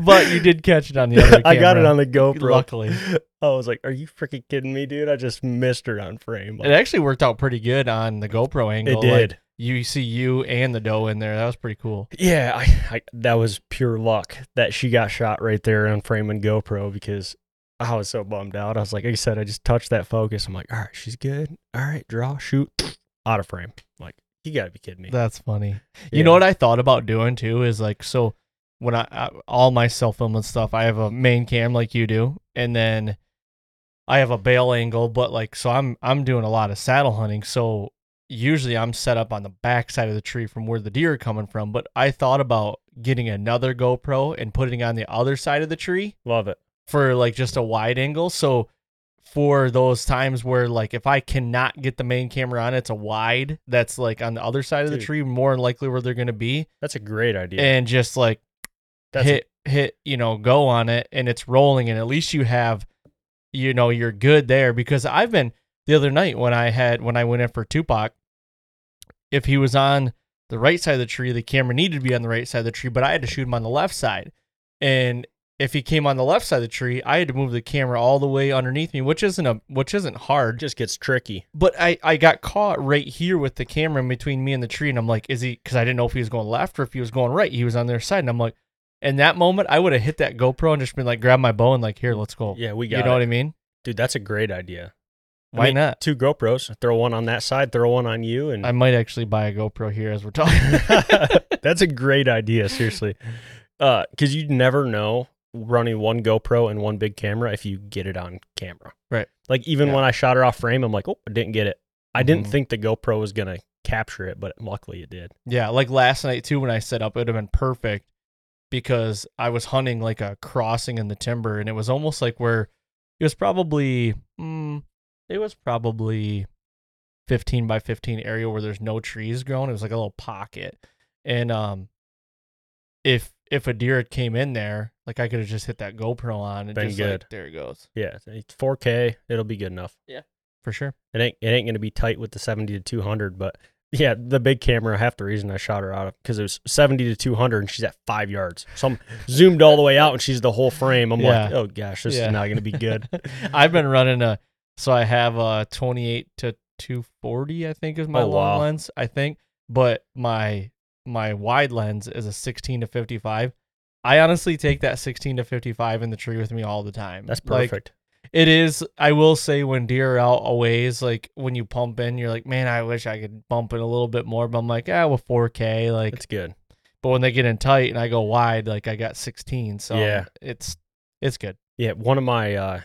but you did catch it on the other I got it on the GoPro. Luckily, I was like, are you freaking kidding me, dude? I just missed her on frame. it actually worked out pretty good on the GoPro angle. it did. Like, you see you and the doe in there. That was pretty cool. Yeah, I, I that was pure luck that she got shot right there on frame and GoPro because I was so bummed out. I was like, like I said, I just touched that focus. I'm like, all right, she's good. All right, draw, shoot, out of frame. I'm like, you gotta be kidding me. That's funny. Yeah. You know what I thought about doing too is like so when I, I all my self film and stuff, I have a main cam like you do, and then I have a bail angle, but like so I'm I'm doing a lot of saddle hunting, so usually I'm set up on the back side of the tree from where the deer are coming from. But I thought about getting another GoPro and putting it on the other side of the tree Love it. for like just a wide angle. So for those times where like if I cannot get the main camera on, it's a wide that's like on the other side of the tree, more likely where they're gonna be, That's a great idea. and just like That's hit hit you know go on it and it's rolling, and at least you have you know you're good there because I've been the other night when I had when I went in for Tupac, if he was on the right side of the tree, the camera needed to be on the right side of the tree, but I had to shoot him on the left side. And if he came on the left side of the tree, I had to move the camera all the way underneath me, which isn't a which isn't it hard. just gets tricky. But I I got caught right here with the camera in between me and the tree, and I'm like, is he? Because I didn't know if he was going left or if he was going right. He was on their side, and I'm like, in that moment, I would have hit that GoPro and just been like, grab my bow and like, here, let's go. Yeah, we got you know it. what I mean? Dude, that's a great idea. I Why mean, not? Two GoPros, throw one on that side, throw one on you, and I might actually buy a GoPro here as we're talking. That's a great idea, seriously. Uh, cause you never know running one GoPro and one big camera if you get it on camera. Right. Like even Yeah. when I shot her off frame, I'm like, oh, I didn't get it. I didn't Mhm. think the GoPro was gonna capture it, but luckily it did. Yeah, like last night too when I set up, it would have been perfect because I was hunting like a crossing in the timber, and it was almost like where it was probably, mm, it was probably fifteen by fifteen area where there's no trees growing. It was like a little pocket, and um, if if a deer had came in there, like I could have just hit that GoPro on and Been just good. like there it goes Yeah, it's 4K. It'll be good enough. Yeah, for sure. It ain't it ain't gonna be tight with the 70 to 200, but yeah, the big camera. Half the reason I shot her out of because it was 70 to 200 and she's at five yards. So I'm zoomed all the way out and she's the whole frame. I'm like, oh gosh, this Yeah. is not gonna be good. I've been running a so I have a 28 to 240 I think is my Oh, long wow. lens I think but my my wide lens is a 16 to 55 I honestly take that 16 to 55 in the tree with me all the time That's Like, perfect. it is I will say when deer are out a ways like when you pump in you're like man I wish I could bump it a little bit more but I'm like ah with 4k like It's good. but when they get in tight and I go wide like I got 16 so Yeah. it's it's good Yeah, one of my uh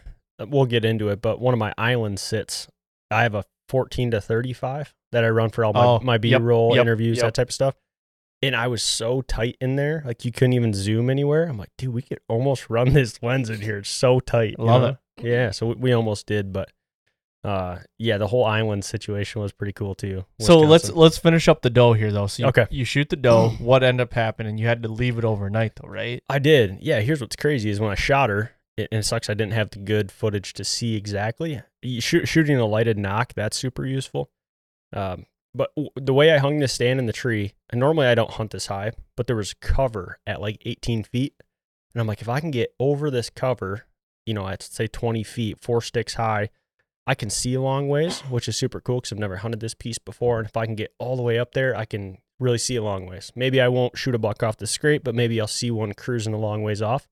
we'll get into it, but one of my island sits, I have a 14 to 35 that I run for all my, Oh, my B-roll yep, interviews, yep. that type of stuff. And I was so tight in there, like you couldn't even zoom anywhere. I'm like, dude, we could almost run this lens in here. It's so tight. Love know? it. Yeah, so we, we almost did, but uh yeah, the whole island situation was pretty cool too. So let's let's finish up the doe here though. So you, Okay. you shoot the doe. what ended up happening? You had to leave it overnight though, right? I did. Yeah, here's what's crazy is when I shot her, it, and it sucks I didn't have the good footage to see exactly. Shoot, shooting a lighted nock, that's super useful. Um, but the way I hung this stand in the tree, and normally I don't hunt this high, but there was cover at like 18 feet. And I'm like, if I can get over this cover, you know, at say 20 feet, four sticks high, I can see a long ways, which is super cool because I've never hunted this piece before. And if I can get all the way up there, I can really see a long ways. Maybe I won't shoot a buck off the scrape, but maybe I'll see one cruising a long ways off.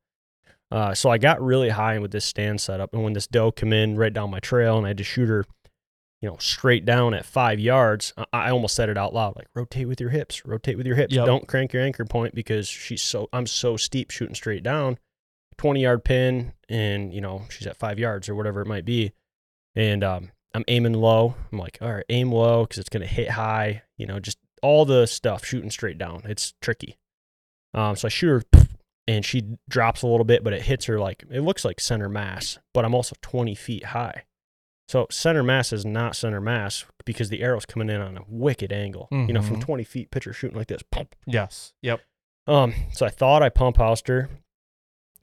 Uh, so I got really high with this stand setup, and when this doe came in right down my trail, and I had to shoot her, you know, straight down at five yards, I, I almost said it out loud, like rotate with your hips, rotate with your hips. Yep. Don't crank your anchor point because she's so I'm so steep shooting straight down, twenty yard pin, and you know she's at five yards or whatever it might be, and um, I'm aiming low. I'm like, all right, aim low because it's gonna hit high. You know, just all the stuff shooting straight down. It's tricky. Um, so I shoot her and she drops a little bit, but it hits her like it looks like center mass, but I'm also 20 feet high. So center mass is not center mass because the arrow's coming in on a wicked angle. You know, from Mhm. 20 feet, pitcher shooting like this. Pump. Yes. Yep. Um, so I thought I pump housed her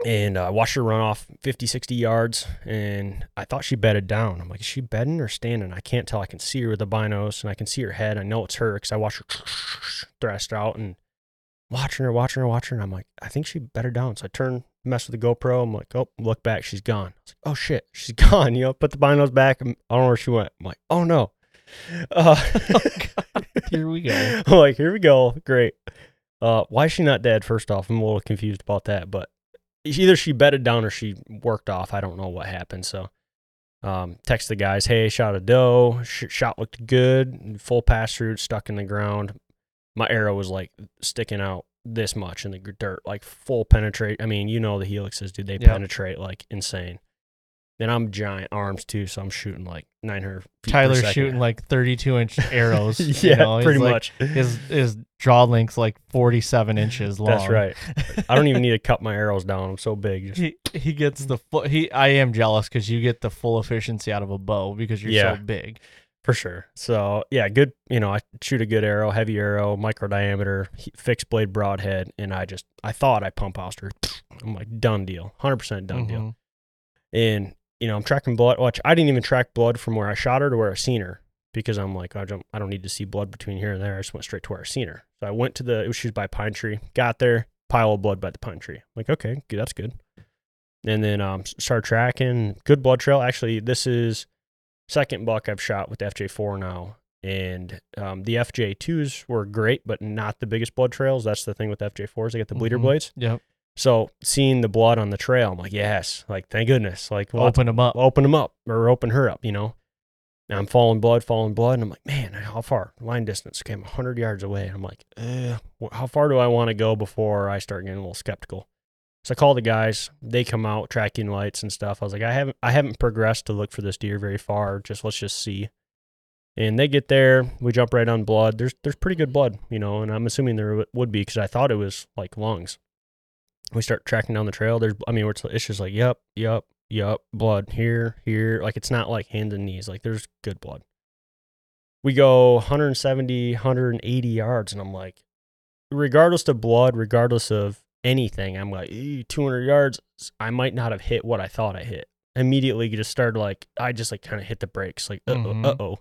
and I watched her run off 50, 60 yards and I thought she bedded down. I'm like, is she bedding or standing? I can't tell. I can see her with the binos and I can see her head. I know it's her because I watched her thrashed out and watching her, watching her, watching her. And I'm like, I think she bedded down. So I turn, mess with the GoPro. I'm like, oh, look back. She's gone. I like, oh shit, she's gone. You know, put the binos back. I'm- don't know where she went. I'm like, oh no. Uh, Here we go. I'm like, here we go. Great. Uh, why is she not dead? First off, I'm a little confused about that, but either she bedded down or she worked off. I don't know what happened. So, um, text the guys, hey, shot a doe. Sh- shot looked good. Full pass through, stuck in the ground. My arrow was like sticking out this much in the dirt, like full penetrate. I mean, you know the helixes, dude. They Yep. penetrate like insane. And I'm giant arms too, so I'm shooting like 900 feet Tyler's shooting like 32 inch arrows. yeah, you know, pretty like- much. His his draw length's like 47 inches long. That's right. I don't even need to cut my arrows down. I'm so big. Just, He he gets the full. He I am jealous because you get the full efficiency out of a bow because you're Yeah. so big. For sure. So yeah, good. You know, I shoot a good arrow, heavy arrow, micro diameter, fixed blade broadhead, and I just I thought I pump housed her. I'm like done deal, hundred percent done deal. Mhm. And you know, I'm tracking blood. Watch, I didn't even track blood from where I shot her to where I seen her because I'm like I don't I don't need to see blood between here and there. I just went straight to where I seen her. So I went to the it was she was by pine tree. Got there, pile of blood by the pine tree. I'm like okay, good, that's good. And then um start tracking. Good blood trail. Actually, this is second buck I've shot with the FJ4 now. And um, the FJ2s were great, but not the biggest blood trails. That's the thing with FJ4s. They get the bleeder Mhm. blades. Yep. So seeing the blood on the trail, I'm like, yes, like thank goodness. Like, well, Open them up. open them up or open her up, you know. And I'm falling blood, falling blood, and I'm like, man, how far? Line distance. Okay, I'm 100 yards away. And I'm like, eh, how far do I want to go before I start getting a little skeptical? So I call the guys. They come out, tracking lights and stuff. I was like, I haven't, I haven't progressed to look for this deer very far. Just let's just see. And they get there. We jump right on blood. There's, there's pretty good blood, you know. And I'm assuming there would be because I thought it was like lungs. We start tracking down the trail. There's, I mean, it's, it's just like, yep, yep, yep, blood here, here. Like it's not like hands and knees. Like there's good blood. We go 170, 180 yards, and I'm like, regardless of blood, regardless of anything, I'm like, "Eh, 200 yards. I might not have hit what I thought I hit. Immediately, you just started like, I just like kind of hit the brakes, like, uh uh oh.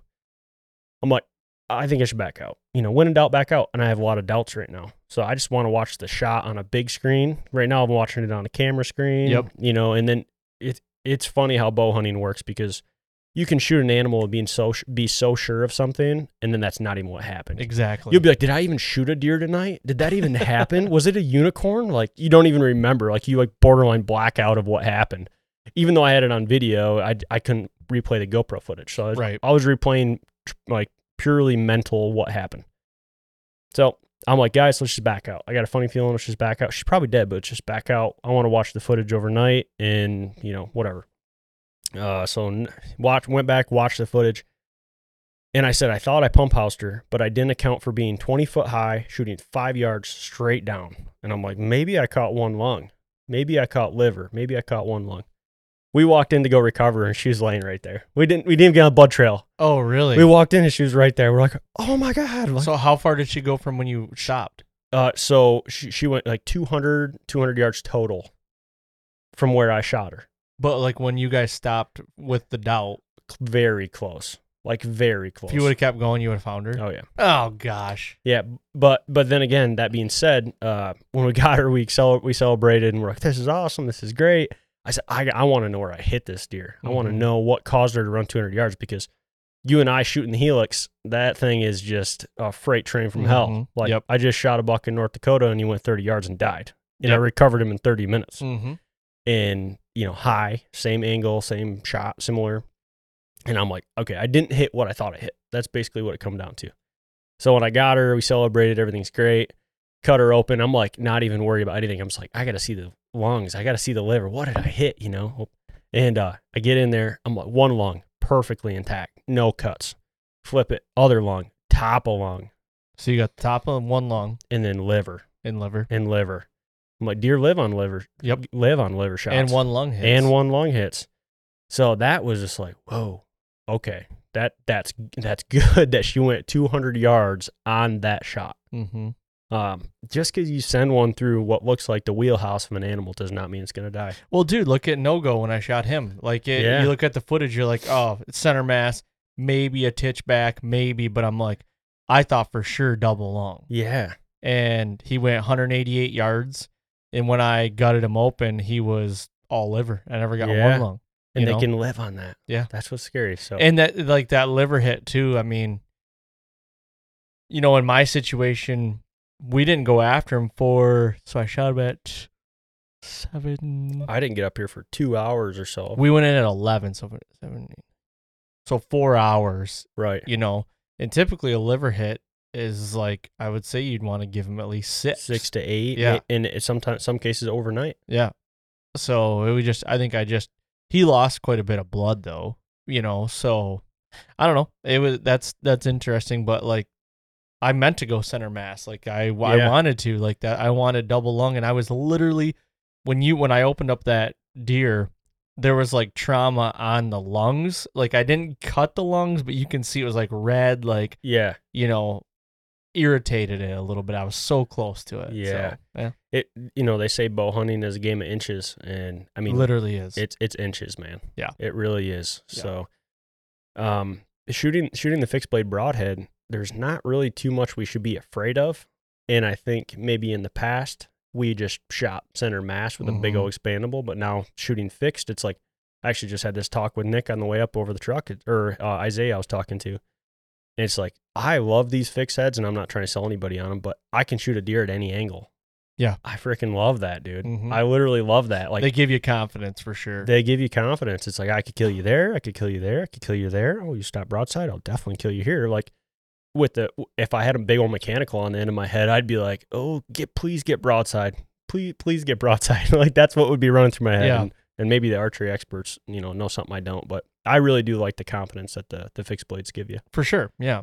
I'm like, I think I should back out. You know, when in doubt, back out. And I have a lot of doubts right now. So I just want to watch the shot on a big screen. Right now, I'm watching it on a camera screen. Yep. You know, and then it it's funny how bow hunting works because you can shoot an animal and being so be so sure of something, and then that's not even what happened. Exactly. You'll be like, did I even shoot a deer tonight? Did that even happen? Was it a unicorn? Like you don't even remember. Like you like borderline blackout of what happened. Even though I had it on video, I I couldn't replay the GoPro footage. So I was, Right. I was replaying like purely mental what happened. So I'm like, guys, let's just back out. I got a funny feeling let's just back out. She's probably dead, but let's just back out. I want to watch the footage overnight and you know whatever. Uh, so watch went back, watched the footage. And I said, I thought I pump housed her, but I didn't account for being 20 foot high, shooting five yards straight down. And I'm like, maybe I caught one lung. Maybe I caught liver. Maybe I caught one lung. We walked in to go recover, and she was laying right there. We didn't. We didn't get on a blood trail. oh, really? We walked in, and she was right there. We're like, oh my god! Like, so how far did she go from when you stopped? uh, so she she went like 200 200 yards total from where I shot her. But like when you guys stopped with the doubt, Very close, like very close. if you would have kept going, you would have found her. oh yeah. Oh gosh. Yeah, but but then again, that being said, uh, when we got her, we cel- we celebrated and we're like, "This is awesome! This is great." I said, "I, I want to know where I hit this deer. I want to Mhm. know what caused her to run 200 yards because you and I shooting the helix, that thing is just a freight train from hell. Mhm. Like Yep. I just shot a buck in North Dakota and he went 30 yards and died, and I Yep. recovered him in 30 minutes. Mm-hmm. And you know, high, same angle, same shot, similar. And I'm like, okay, I didn't hit what I thought I hit. That's basically what it come down to. So when I got her, we celebrated, everything's great. Cut her open. I'm like, not even worried about anything. I'm just like, I gotta see the lungs. I gotta see the liver. What did I hit? You know? And uh, I get in there. I'm like, one lung, perfectly intact, no cuts. Flip it, other lung, top of lung, So you got top of one lung and then liver and liver. and liver. I'm like, deer live on liver. Yep. live on liver shots and one lung hit. and one lung hits. So that was just like, whoa, okay, that that's that's good that she went 200 yards on that shot. Mm-hmm. Um, just because you send one through what looks like the wheelhouse of an animal does not mean it's gonna die. Well, dude, look at no go when I shot him. Like, it, Yeah. you look at the footage, you're like, oh, it's center mass, maybe a titch back, maybe, but I'm like, I thought for sure double lung. Yeah, And he went 188 yards. And when I gutted him open, he was all liver. I never got Yeah. one lung. and they know? can live on that. Yeah. that's what's scary. So And that, like, that liver hit, too. I mean, you know, in my situation, we didn't go after him for, so I shot him at seven. I didn't get up here for two hours or so. We went in at 11, so seven, so four hours, right, you know. And typically a liver hit is like I would say you'd want to give him at least six. six to eight. Yeah. and sometimes some cases overnight. Yeah. So it was just I think I just he lost quite a bit of blood though, you know. So I don't know. It was that's that's interesting, but like I meant to go center mass. Like I I wanted to like that. I wanted double lung, and I was literally when you when I opened up that deer, there was like trauma on the lungs. Like I didn't cut the lungs, but you can see it was like red, like Yeah, you know, irritated it a little bit. I was so close to it. Yeah. So, yeah, it. You know they say bow hunting is a game of inches, and I mean literally is. it's it's inches, man. Yeah. it really is. Yeah. So, um, shooting shooting the fixed blade broadhead, there's not really too much we should be afraid of, and I think maybe in the past we just shot center mass with a big Mhm. old expandable, but now shooting fixed, it's like I actually just had this talk with Nick on the way up over the truck, or uh, Isaiah I was talking to. And it's like I love these fixed heads, and I'm not trying to sell anybody on them, but I can shoot a deer at any angle. Yeah. I freaking love that, dude. Mhm. I literally love that. Like they give you confidence for sure. they give you confidence. It's like I could kill you there, I could kill you there, I could kill you there. Oh, you stop broadside, I'll definitely kill you here. Like with the if I had a big old mechanical on the end of my head, I'd be like, oh, get please get broadside, please please get broadside. like that's what would be running through my head. Yeah. And, and maybe the archery experts, you know, know something I don't, but I really do like the confidence that the the fixed blades give you. for sure. Yeah.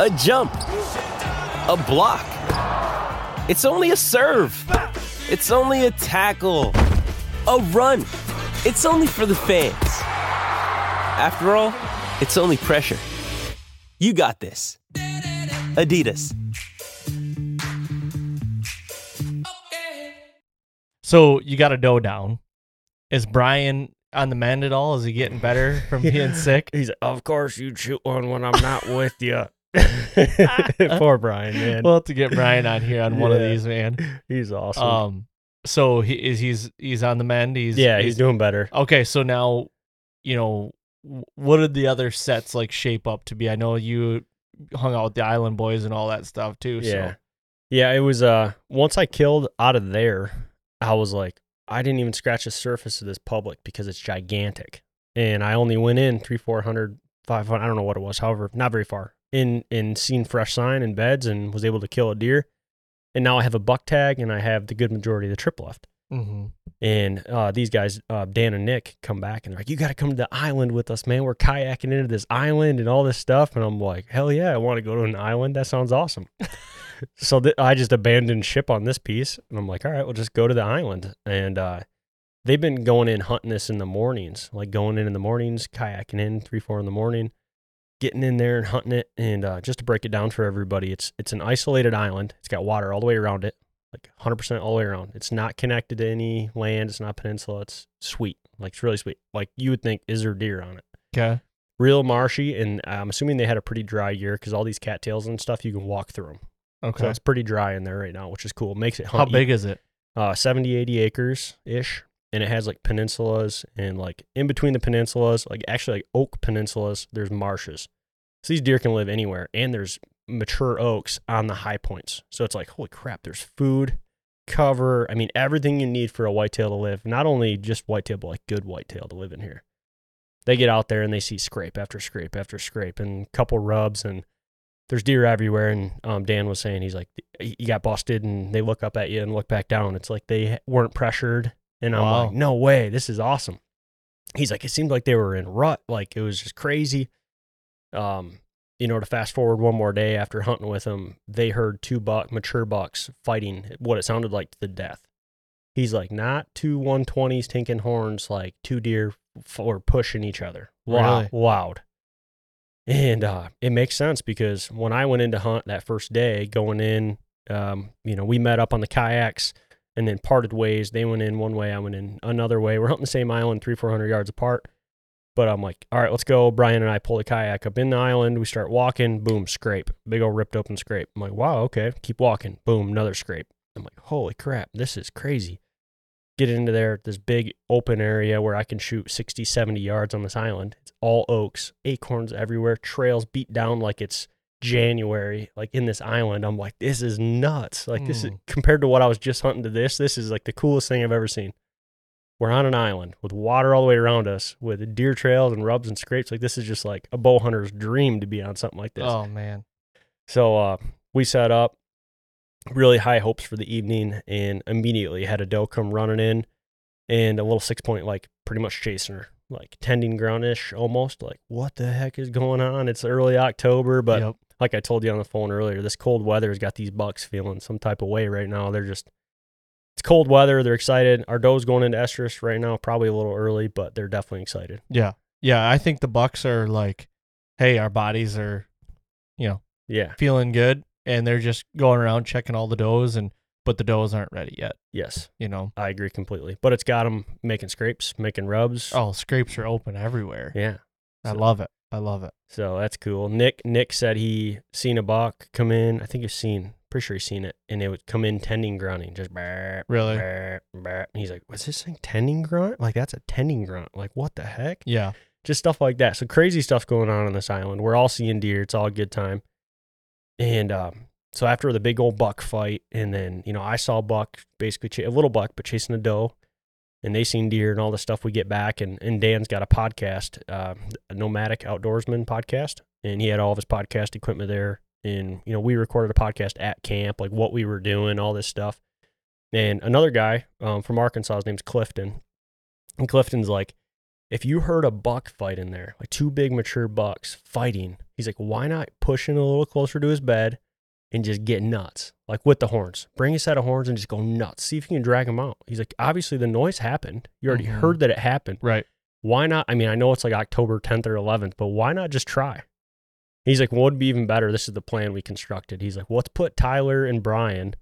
a jump, a block. It's only a serve. It's only a tackle, a run. It's only for the fans. After all, it's only pressure. You got this. Adidas. So you got a doe down. Is Brian on the mend at all? Is he getting better from being sick? He's like, of course you'd shoot one when I'm not with you. Poor Brian, man. We'll have to get Brian on here on one of these, man. he's awesome. Um, so he is he's he's on the mend. He's yeah, he's doing better. okay. So now, you know, what did the other sets like shape up to be? I know you hung out with the Island Boys and all that stuff too. Yeah. So Yeah, it was uh once I killed out of there, I was like, I didn't even scratch the surface of this public because it's gigantic. And I only went in three, four hundred, five hundred, I don't know what it was, however, not very far. In in seen fresh sign and beds and was able to kill a deer. And now I have a buck tag and I have the good majority of the trip left. Mhm. And uh, these guys, uh, Dan and Nick, come back and they're like, "You got to come to the island with us, man. We're kayaking into this island and all this stuff." And I'm like, "Hell yeah, I want to go to an island. That sounds awesome." so th- I just abandoned ship on this piece, and I'm like, "All right, we'll just go to the island." And uh, they've been going in hunting this in the mornings, like going in in the mornings, kayaking in three, four in the morning, getting in there and hunting it. And uh, just to break it down for everybody, it's it's an isolated island. It's got water all the way around it like 100% all the way around. It's not connected to any land. It's not peninsula. It's sweet. Like it's really sweet. Like you would think, is there deer on it? Okay. Real marshy, and I'm assuming they had a pretty dry year because all these cattails and stuff, you can walk through them. Okay. So it's pretty dry in there right now, which is cool. Makes it How big is it? uh, 70, 80 acres ish. And it has like peninsulas and like in between the peninsulas, like actually like oak peninsulas, there's marshes. So these deer can live anywhere. And there's mature oaks on the high points. So it's like, holy crap, there's food, cover. I mean, everything you need for a whitetail to live. Not only just whitetail, but like good whitetail to live in here. They get out there and they see scrape after scrape after scrape and couple rubs and there's deer everywhere. And um, Dan was saying, he's like, you got busted and they look up at you and look back down. It's like they weren't pressured. And I'm Wow. like, no way, this is awesome. He's like, it seemed like they were in rut. Like it was just crazy. Um, you know, to fast forward one more day after hunting with them, they heard two buck, mature bucks fighting what it sounded like to the death. He's like, not two 120s tinking horns, like two deer f- were pushing each other. Wow, Really? loud. And uh, it makes sense because when I went in to hunt that first day, going in, um, you know, we met up on the kayaks and then parted ways. They went in one way, I went in another way. We're hunting the same island, three, 400 yards apart. But I'm like, all right, let's go. Brian and I pull the kayak up in the island. We start walking. Boom, scrape. Big old ripped open scrape. I'm like, wow, okay. Keep walking. Boom, another scrape. I'm like, holy crap, this is crazy. Get into there, this big open area where I can shoot 60, 70 yards on this island. It's all oaks, acorns everywhere, trails beat down like it's January, like in this island. I'm like, this is nuts. Like, this is Mm. compared to what I was just hunting to this, this is like the coolest thing I've ever seen. We're on an island with water all the way around us, with deer trails and rubs and scrapes. Like, this is just like a bow hunter's dream to be on something like this. Oh man. So uh, we set up really high hopes for the evening and immediately had a doe come running in and a little six point, like pretty much chasing her, like tending groundish almost. Like, what the heck is going on? It's early October, but Yep. Like I told you on the phone earlier, this cold weather has got these bucks feeling some type of way right now. They're just, it's cold weather. They're excited. Our doe's going into estrus right now, probably a little early, but they're definitely excited. Yeah. Yeah. I think the Bucks are like, hey, our bodies are, you know, Yeah. feeling good, and they're just going around checking all the does, and but the does aren't ready yet. Yes. You know. I agree completely. But it's got them making scrapes, making rubs. Oh, scrapes are open everywhere. yeah. I So- love it. I love it. So that's cool. Nick Nick said he seen a buck come in. I think he's seen. Pretty sure he's seen it, and it would come in tending grunting, just brr, Really? brr, brr. And he's like, "Was this thing tending grunt? Like that's a tending grunt? Like what the heck?" Yeah. Just stuff like that. So crazy stuff going on on this island. We're all seeing deer. It's all a good time. And um, so after the big old buck fight, and then you know I saw a buck basically ch- a little buck, but chasing a doe, and they seen deer and all the stuff we get back. And, and Dan's got a podcast, uh, a nomadic outdoorsman podcast, and he had all of his podcast equipment there. And you know we recorded a podcast at camp, like what we were doing, all this stuff. And another guy um, from Arkansas, his name's Clifton, and Clifton's like, if you heard a buck fight in there, like two big mature bucks fighting, he's like, why not push in a little closer to his bed and just get nuts, like with the horns. Bring a set of horns and just go nuts. See if you can drag them out. He's like, obviously the noise happened. You already Mhm. heard that it happened. Right. Why not? I mean, I know it's like October 10th or 11th, but why not just try? He's like, what would be even better? This is the plan we constructed. He's like, let's put Tyler and Brian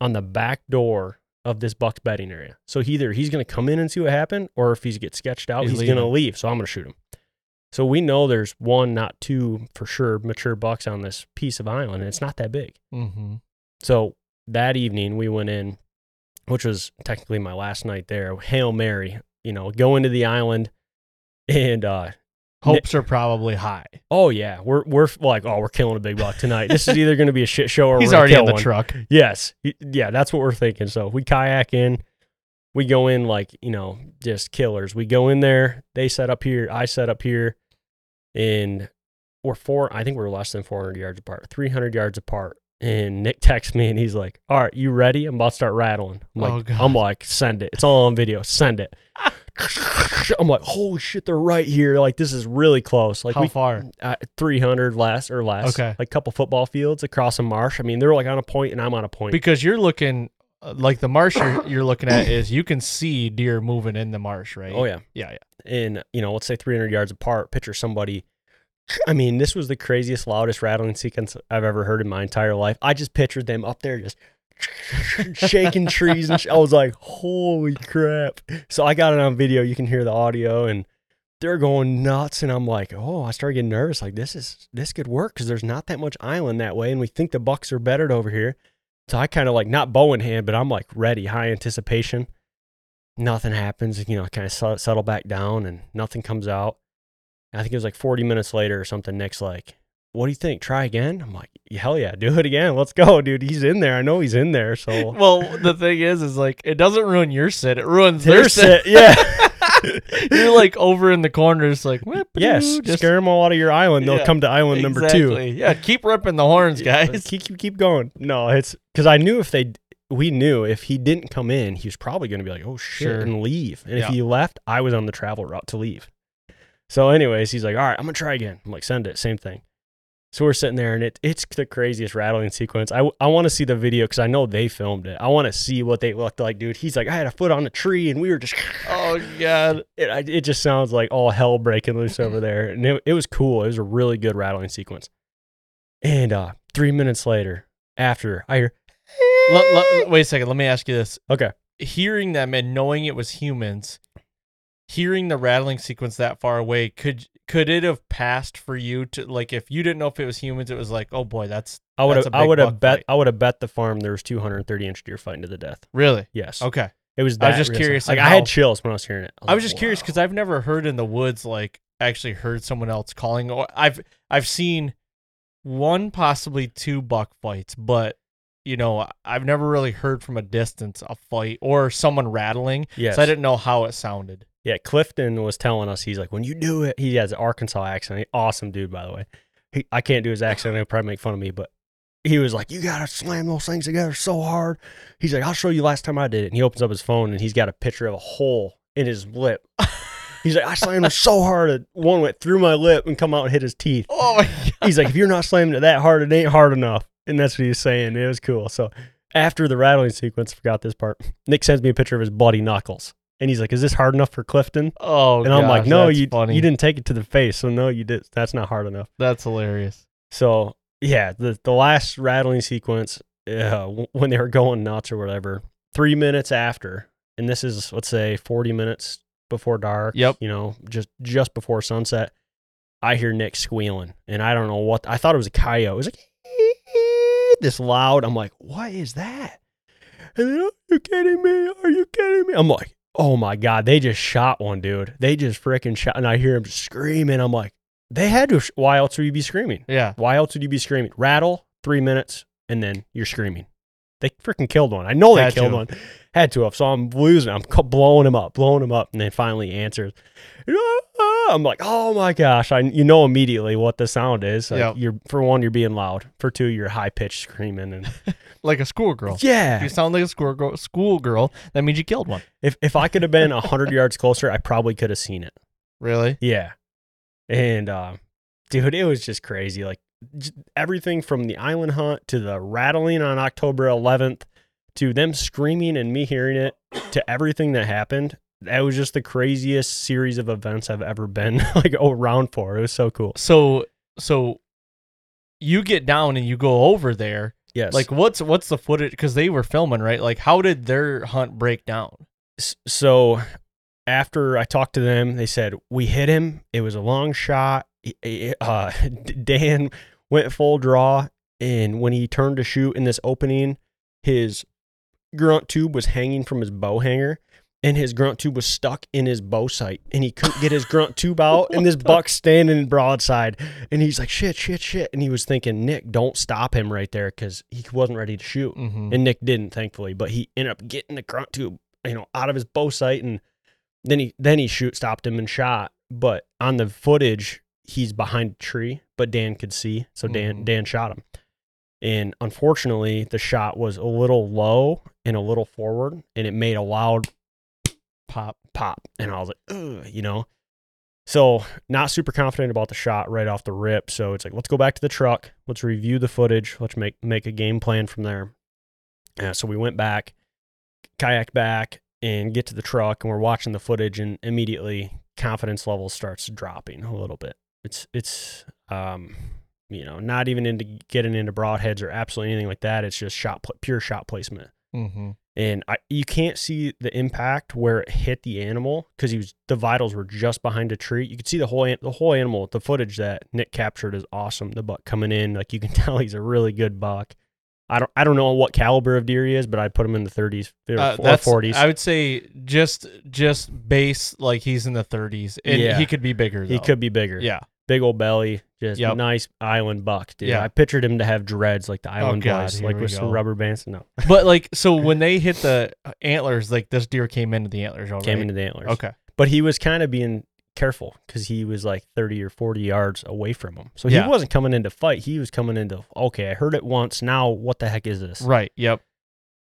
on the back door of this Bucks betting area. So either he's going to come in and see what happened, or if he gets sketched out, He's he's, going to leave. So I'm going to shoot him. So we know there's one, not two for sure, mature bucks on this piece of island, and it's not that big. Mm-hmm. So that evening we went in, which was technically my last night there. Hail Mary, you know, go into the island, and uh, Hopes are probably high. Oh yeah, we're we're like oh we're killing a big buck tonight. This is either going to be a shit show or He's already kill in the one. truck. Yes, yeah, that's what we're thinking. So we kayak in, we go in like you know just killers. We go in there. They set up here. I set up here, and we're four. I think we're less than 400 yards apart, 300 yards apart. And Nick texts me and he's like, "All right, you ready? I'm about to start rattling." I'm like, Oh, "I'm like, send it. It's all on video. Send it." I'm like, "Holy shit, they're right here! Like this is really close. Like How we far? uh, 300 less or less. Okay. Like a couple football fields across a marsh. I mean, they're like on a point and I'm on a point. Because you're looking like the marsh you're, you're looking at is you can see deer moving in the marsh, right? oh, yeah. yeah, yeah. And, you know, let's say 300 yards apart, picture somebody. I mean, this was the craziest, loudest rattling sequence I've ever heard in my entire life. I just pictured them up there just shaking trees and sh- I was like, holy crap. So I got it on video. You can hear the audio and they're going nuts. And I'm like, oh, I started getting nervous. Like, this is, this could work because there's not that much island that way. And we think the bucks are bettered over here. So I kind of like, not bow in hand, but I'm like ready, high anticipation. Nothing happens. You know, kind of settle back down and nothing comes out. I think it was like 40 minutes later or something. Nick's like, what do you think? Try again? I'm like, hell yeah, do it again. Let's go, dude. He's in there. I know he's in there. So Well, the thing is, is like it doesn't ruin your sit; it ruins their Their sit. sit, yeah. you're like over in the corners, like yes, just scare them all out of your island. They'll Yeah, come to island number two. Yeah, keep ripping the horns, guys. Keep, keep, keep going. No, it's because I knew if they, we knew if he didn't come in, he was probably going to be like, oh shit, Sure. and leave. And Yeah. if he left, I was on the travel route to leave. So, anyways, he's like, all right, I'm gonna try again. I'm like, send it, same thing. So we're sitting there, and it, it's the craziest rattling sequence. I, I want to see the video because I know they filmed it. I want to see what they looked like, dude. He's like, I had a foot on a tree, and we were just. Oh god. it, I- it just sounds like all hell breaking loose over there. And it, it was cool. It was a really good rattling sequence. And uh, three minutes later, after I hear, Let- let- wait a second. Let me ask you this: okay, hearing them and knowing it was humans, hearing the rattling sequence that far away, could could it have passed for you to like if you didn't know if it was humans? It was like, oh boy, that's I would have, I would have bet, fight. I would have bet the farm there was 230 inch deer fighting to the death. really Yes, okay. it was. I was just curious, Like like, I had chills when I was hearing it. I was like, just curious because I've never heard in the woods like actually heard someone else calling. Or I've I've seen one possibly two buck fights, but you know I've never really heard from a distance a fight or someone rattling. Yes. So I didn't know how it sounded. Yeah, Clifton was telling us he's like, when you do it, he has an Arkansas accent. He- awesome dude, by the way. He, I can't do his accent. He'll probably make fun of me, but he was like, you gotta slam those things together so hard. He's like, I'll show you last time I did it. And he opens up his phone and he's got a picture of a hole in his lip. He's like, I slammed it so hard that one went through my lip and come out and hit his teeth. Oh my god! He's like, if you're not slamming it that hard, it ain't hard enough. And that's what he's saying. It was cool. So after the rattling sequence, forgot this part. Nick sends me a picture of his bloody knuckles. And he's like, Is this hard enough for Clifton? Oh, and I'm like, no, you funny. you didn't take it to the face, so no, you did. That's not hard enough. That's hilarious. So yeah, the the last rattling sequence, uh, when they were going nuts or whatever, three minutes after, and this is let's say 40 minutes before dark. Yep. You know, just just before sunset, I hear Nick squealing, and I don't know what. I thought it was a coyote. It was like this loud. I'm like, what is that? And then, are you kidding me? Are you kidding me? I'm like, oh my god, they just shot one dude. They just freaking shot, and I hear him screaming. I'm like, they had to. Why else would you be screaming? Yeah. Why else would you be screaming? Rattle three minutes, and then you're screaming. They freaking killed one. I know they Had killed to. one. Had to have. So I'm losing. I'm blowing him up, blowing him up, and then finally answers. I'm like, oh my gosh! I you know immediately what the sound is. Like, Yep. You're for one, you're being loud. For two, you're high pitched screaming, and Like a schoolgirl. If yeah. you sound like a schoolgirl, schoolgirl, that means you killed one. If if I could have been hundred yards closer, I probably could have seen it. Really? Yeah. And uh, dude, it was just crazy. Like j- everything from the island hunt to the rattling on October 11th to them screaming and me hearing it to everything that happened. That was just the craziest series of events I've ever been like around for. It was so cool. So, so you get down and you go over there. Yes. Like, what's what's the footage? Because they were filming, right? Like, how did their hunt break down? So after I talked to them, they said we hit him. It was a long shot. Uh, Dan went full draw, and when he turned to shoot in this opening, his grunt tube was hanging from his bow hanger, and his grunt tube was stuck in his bow sight and he couldn't get his grunt tube out and this buck standing broadside and he's like shit shit shit and he was thinking nick don't stop him right there because he wasn't ready to shoot Mhm. and nick didn't thankfully but he ended up getting the grunt tube you know out of his bow sight and then he then he shoot stopped him and shot but on the footage he's behind a tree but dan could see so dan Mhm. dan shot him and unfortunately the shot was a little low and a little forward and it made a loud Pop. pop. And i was like Ugh, you know? So not super confident about the shot right off the rip. So it's like let's go back to the truck. Let's review the footage. Let's make make a game plan from there. Uh, so we went back kayak back and get to the truck and we're watching the footage and immediately confidence level starts dropping a little bit. It's it's um you know not even into getting into broadheads or absolutely anything like that. It's just shot pure shot placement. Mm-hmm. And I, you can't see the impact where it hit the animal because he was the vitals were just behind a tree. You could see the whole the whole animal. The footage that Nick captured is awesome. The buck coming in, like you can tell, he's a really good buck. I don't I don't know what caliber of deer he is, but I'd put him in the 30s or, Uh, or 40s. I would say just just base like he's in the 30s, and Yeah. he could be bigger. he could be bigger. Yeah. Big old belly, just Yep. nice island buck, dude. Yeah. Oh, I pictured him to have dreads like the island God, boys, here like we with some go. rubber bands. No, But like, so when they hit the uh, antlers, like this deer came into the antlers. All came into the antlers. Okay. but he was kind of being careful because he was like 30 or 40 yards away from him. So he Yeah. wasn't coming in to fight. He was coming into, okay, I heard it once. Now, what the heck is this? Right. Yep.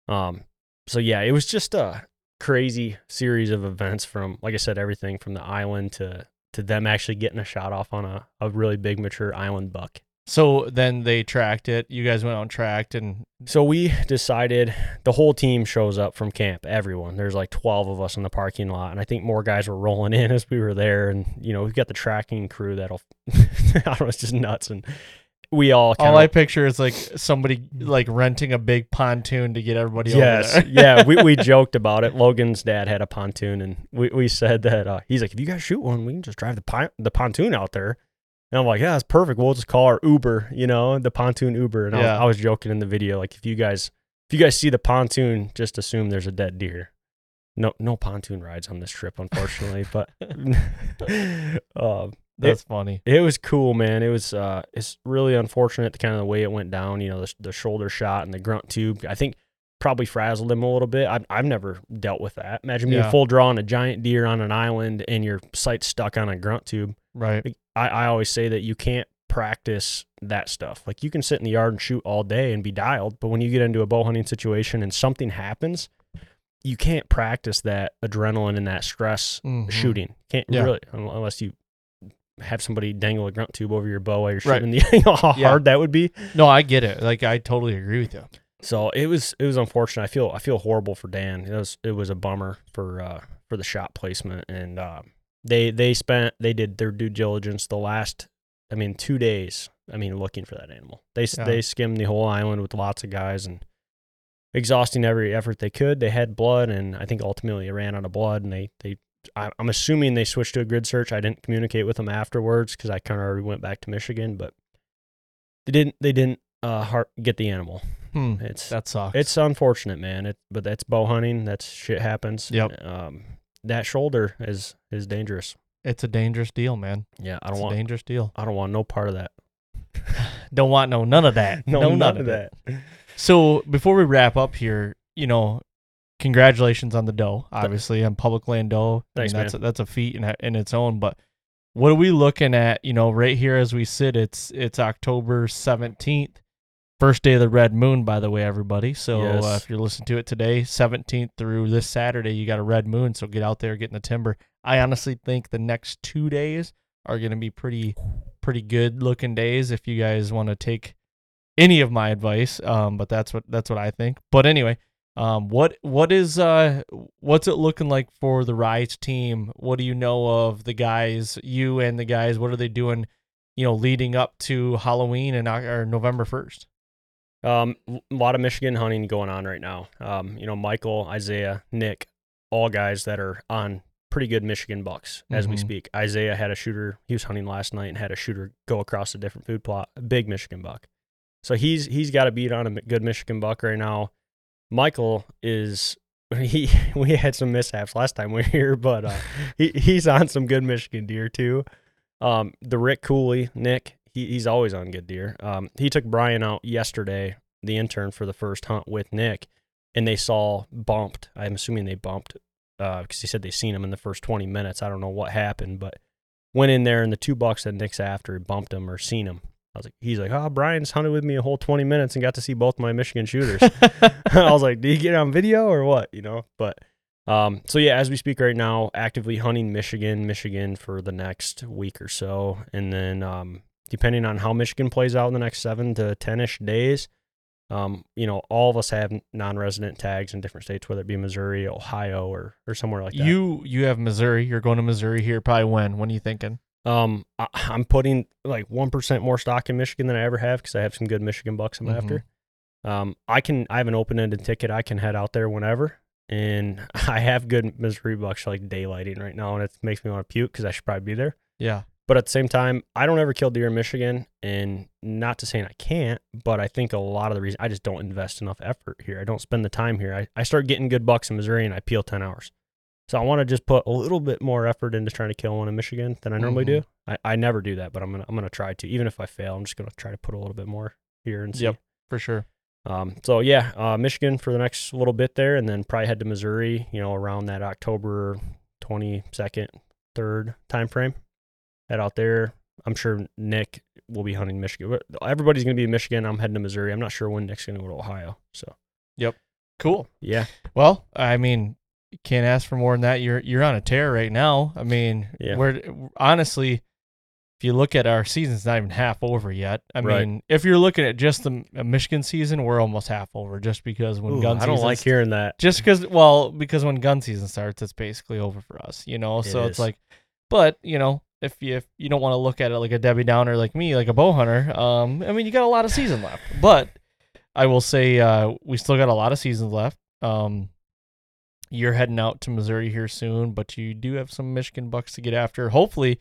Um, so yeah, it was just a crazy series of events from, like I said, everything from the island to, to them actually getting a shot off on a, a really big mature island buck. So then they tracked it. You guys went out and tracked, and So we decided the whole team shows up from camp. Everyone. There's like 12 of us in the parking lot, and I think more guys were rolling in as we were there. And you know, we've got the tracking crew that'll, I don't know, it's just nuts. And we all kind all I picture is like somebody like renting a big pontoon to get everybody yes, over there. yeah. We we joked about it. Logan's dad had a pontoon, and we, we said that uh, he's like, if you guys shoot one, we can just drive the pon- the pontoon out there. And I'm like, yeah, that's perfect. We'll just call our Uber, you know, the pontoon Uber. And I, was, I was joking in the video, like if you guys if you guys see the pontoon, just assume there's a dead deer. No no pontoon rides on this trip, unfortunately, but um, That's funny. it was cool, man. It was uh, it's really unfortunate the kind of the way it went down. You know, the, the shoulder shot and the grunt tube. I think probably frazzled him a little bit. I've I've never dealt with that. Imagine being Yeah. full draw on a giant deer on an island and your sight stuck on a grunt tube. Right. I I always say that you can't practice that stuff. Like you can sit in the yard and shoot all day and be dialed, but when you get into a bow hunting situation and something happens, you can't practice that adrenaline and that stress Mhm. shooting. Can't Yeah. really unless you have somebody dangle a grunt tube over your bow while you're Right. shooting. The, you know how Yeah. hard that would be. No, I get it. Like I totally agree with you. So it was it was unfortunate. I feel I feel horrible for Dan. It was it was a bummer for uh for the shot placement and uh, they they spent they did their due diligence the last I mean two days. I mean looking for that animal. They Yeah. they skimmed the whole island with lots of guys and exhausting every effort they could. They had blood and I think ultimately it ran out of blood and they they I'm assuming they switched to a grid search. I didn't communicate with them afterwards because I kind of already went back to Michigan, but they didn't they didn't uh heart, get the animal. Hmm. It's That sucks. it's unfortunate, man. It, but that's bow hunting. That's shit happens. Yep. Um, that shoulder is is dangerous. it's a dangerous deal, man. Yeah, I don't a want. dangerous deal. I don't want no part of that. Don't want no none of that. No, none, none of that. So before we wrap up here, you know, congratulations on the doe. Obviously, on public land doe. I Thanks, mean, that's man. A, that's a feat in in its own. But what are we looking at? You know, right here as we sit, it's it's October seventeenth, first day of the red moon. By the way, everybody. So uh, if you're listening to it today, seventeenth through this Saturday, you got a red moon. So get out there, get in the timber. I honestly think the next two days are going to be pretty pretty good looking days if you guys want to take any of my advice um but that's what that's what i think but anyway um what what is uh what's it looking like for the rise team what do you know of the guys you and the guys what are they doing you know leading up to halloween and Oc- or november 1st Um, a lot of Michigan hunting going on right now. Um, you know, Michael, Isaiah, Nick, all guys that are on pretty good Michigan bucks as we Mhm. speak. Isaiah had a shooter. He was hunting last night and had a shooter go across a different food plot. A big Michigan buck. So he's he's got a beat on a good Michigan buck right now. Michael is he we had some mishaps last time we were here, but uh, he he's on some good Michigan deer too. Um, the Rick Cooley, Nick, he, he's always on good deer. Um, he took Brian out yesterday, the intern, for the first hunt with Nick, and they saw bumped. I'm assuming they bumped because uh, he said they seen him in the first 20 minutes. I don't know what happened, but went in there and the two bucks that Nick's after bumped him or seen him. I was like, he's like, oh, Brian's hunted with me a whole 20 minutes and got to see both my Michigan shooters. I was like, did you get on video or what? You know, but um, so yeah, as we speak right now, actively hunting Michigan, Michigan for the next week or so, and then um, depending on how Michigan plays out in the next seven to ten ish days, um, you know, all of us have non-resident tags in different states, whether it be Missouri, Ohio, or or somewhere like that. You you have Missouri. You're going to Missouri here. Probably when? When are you thinking? Um, I, am putting like one percent more stock in Michigan than I ever have because I have some good Michigan bucks I'm mm-hmm. after. Um, I can I have an open-ended ticket. I can head out there whenever and I have good Missouri bucks like daylighting right now, and it makes me want to puke because I should probably be there. Yeah. But at the same time, I don't ever kill deer in Michigan, and not to say I can't, but I think a lot of the reason I just don't invest enough effort here. I don't spend the time here. I, I start getting good bucks in Missouri, and I peel ten hours. So I want to just put a little bit more effort into trying to kill one in Michigan than I normally mm-hmm. do. I, I never do that, but I'm gonna I'm gonna try to. Even if I fail, I'm just gonna try to put a little bit more here and see. Yep, for sure. Um, so yeah, uh, Michigan for the next little bit there, and then probably head to Missouri. You know, around that October twenty second, third time frame. Head out there. I'm sure Nick will be hunting Michigan. Everybody's going to be in Michigan. I'm heading to Missouri. I'm not sure when Nick's going to go to Ohio. So. Yep. Cool. Yeah. Well, I mean, can't ask for more than that. You're you're on a tear right now. I mean, yeah. we're honestly if you look at our season's not even half over yet. I right. mean, if you're looking at just the Michigan season, we're almost half over just because when Ooh, gun I don't like hearing that. Just because, well, because when gun season starts, it's basically over for us, you know. It so is. it's like, but you know, if you if you don't want to look at it like a Debbie Downer like me, like a bow hunter, um, I mean, you got a lot of season left. But I will say, uh, we still got a lot of seasons left. Um, you're heading out to Missouri here soon, but you do have some Michigan bucks to get after. Hopefully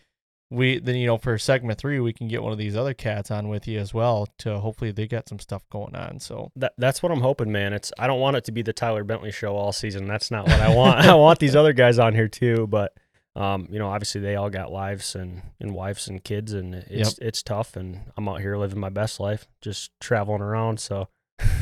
we then you know for segment three we can get one of these other cats on with you as well to hopefully they got some stuff going on so that that's what i'm hoping man it's i don't want it to be the tyler bentley show all season that's not what i want i want these other guys on here too but um, you know obviously they all got lives and, and wives and kids and it's yep. it's tough and i'm out here living my best life just traveling around so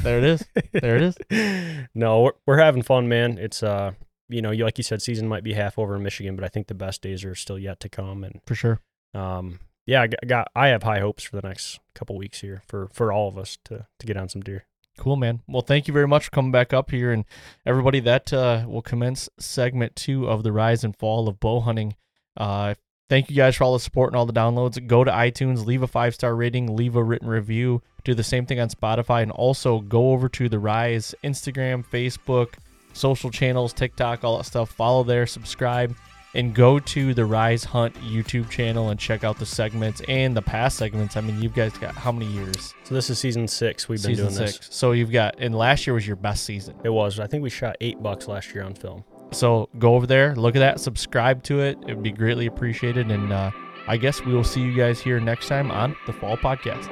there it is there it is no we're, we're having fun man it's uh you know, like you said, season might be half over in Michigan, but I think the best days are still yet to come. And for sure, um, yeah, I got, I have high hopes for the next couple weeks here for for all of us to to get on some deer. Cool, man. Well, thank you very much for coming back up here, and everybody that uh, will commence segment two of the rise and fall of bow hunting. Uh, thank you guys for all the support and all the downloads. Go to iTunes, leave a five star rating, leave a written review. Do the same thing on Spotify, and also go over to the Rise Instagram, Facebook, social channels, TikTok, all that stuff. Follow there, subscribe, and go to the Rise Hunt YouTube channel and check out the segments and the past segments. I mean, you guys got how many years? So this is season six. We've been season doing six. This. So you've got, and last year was your best season. It was. I think we shot eight bucks last year on film. So go over there, look at that, subscribe to it. It would be greatly appreciated. And uh, I guess we will see you guys here next time on the Fall Podcast.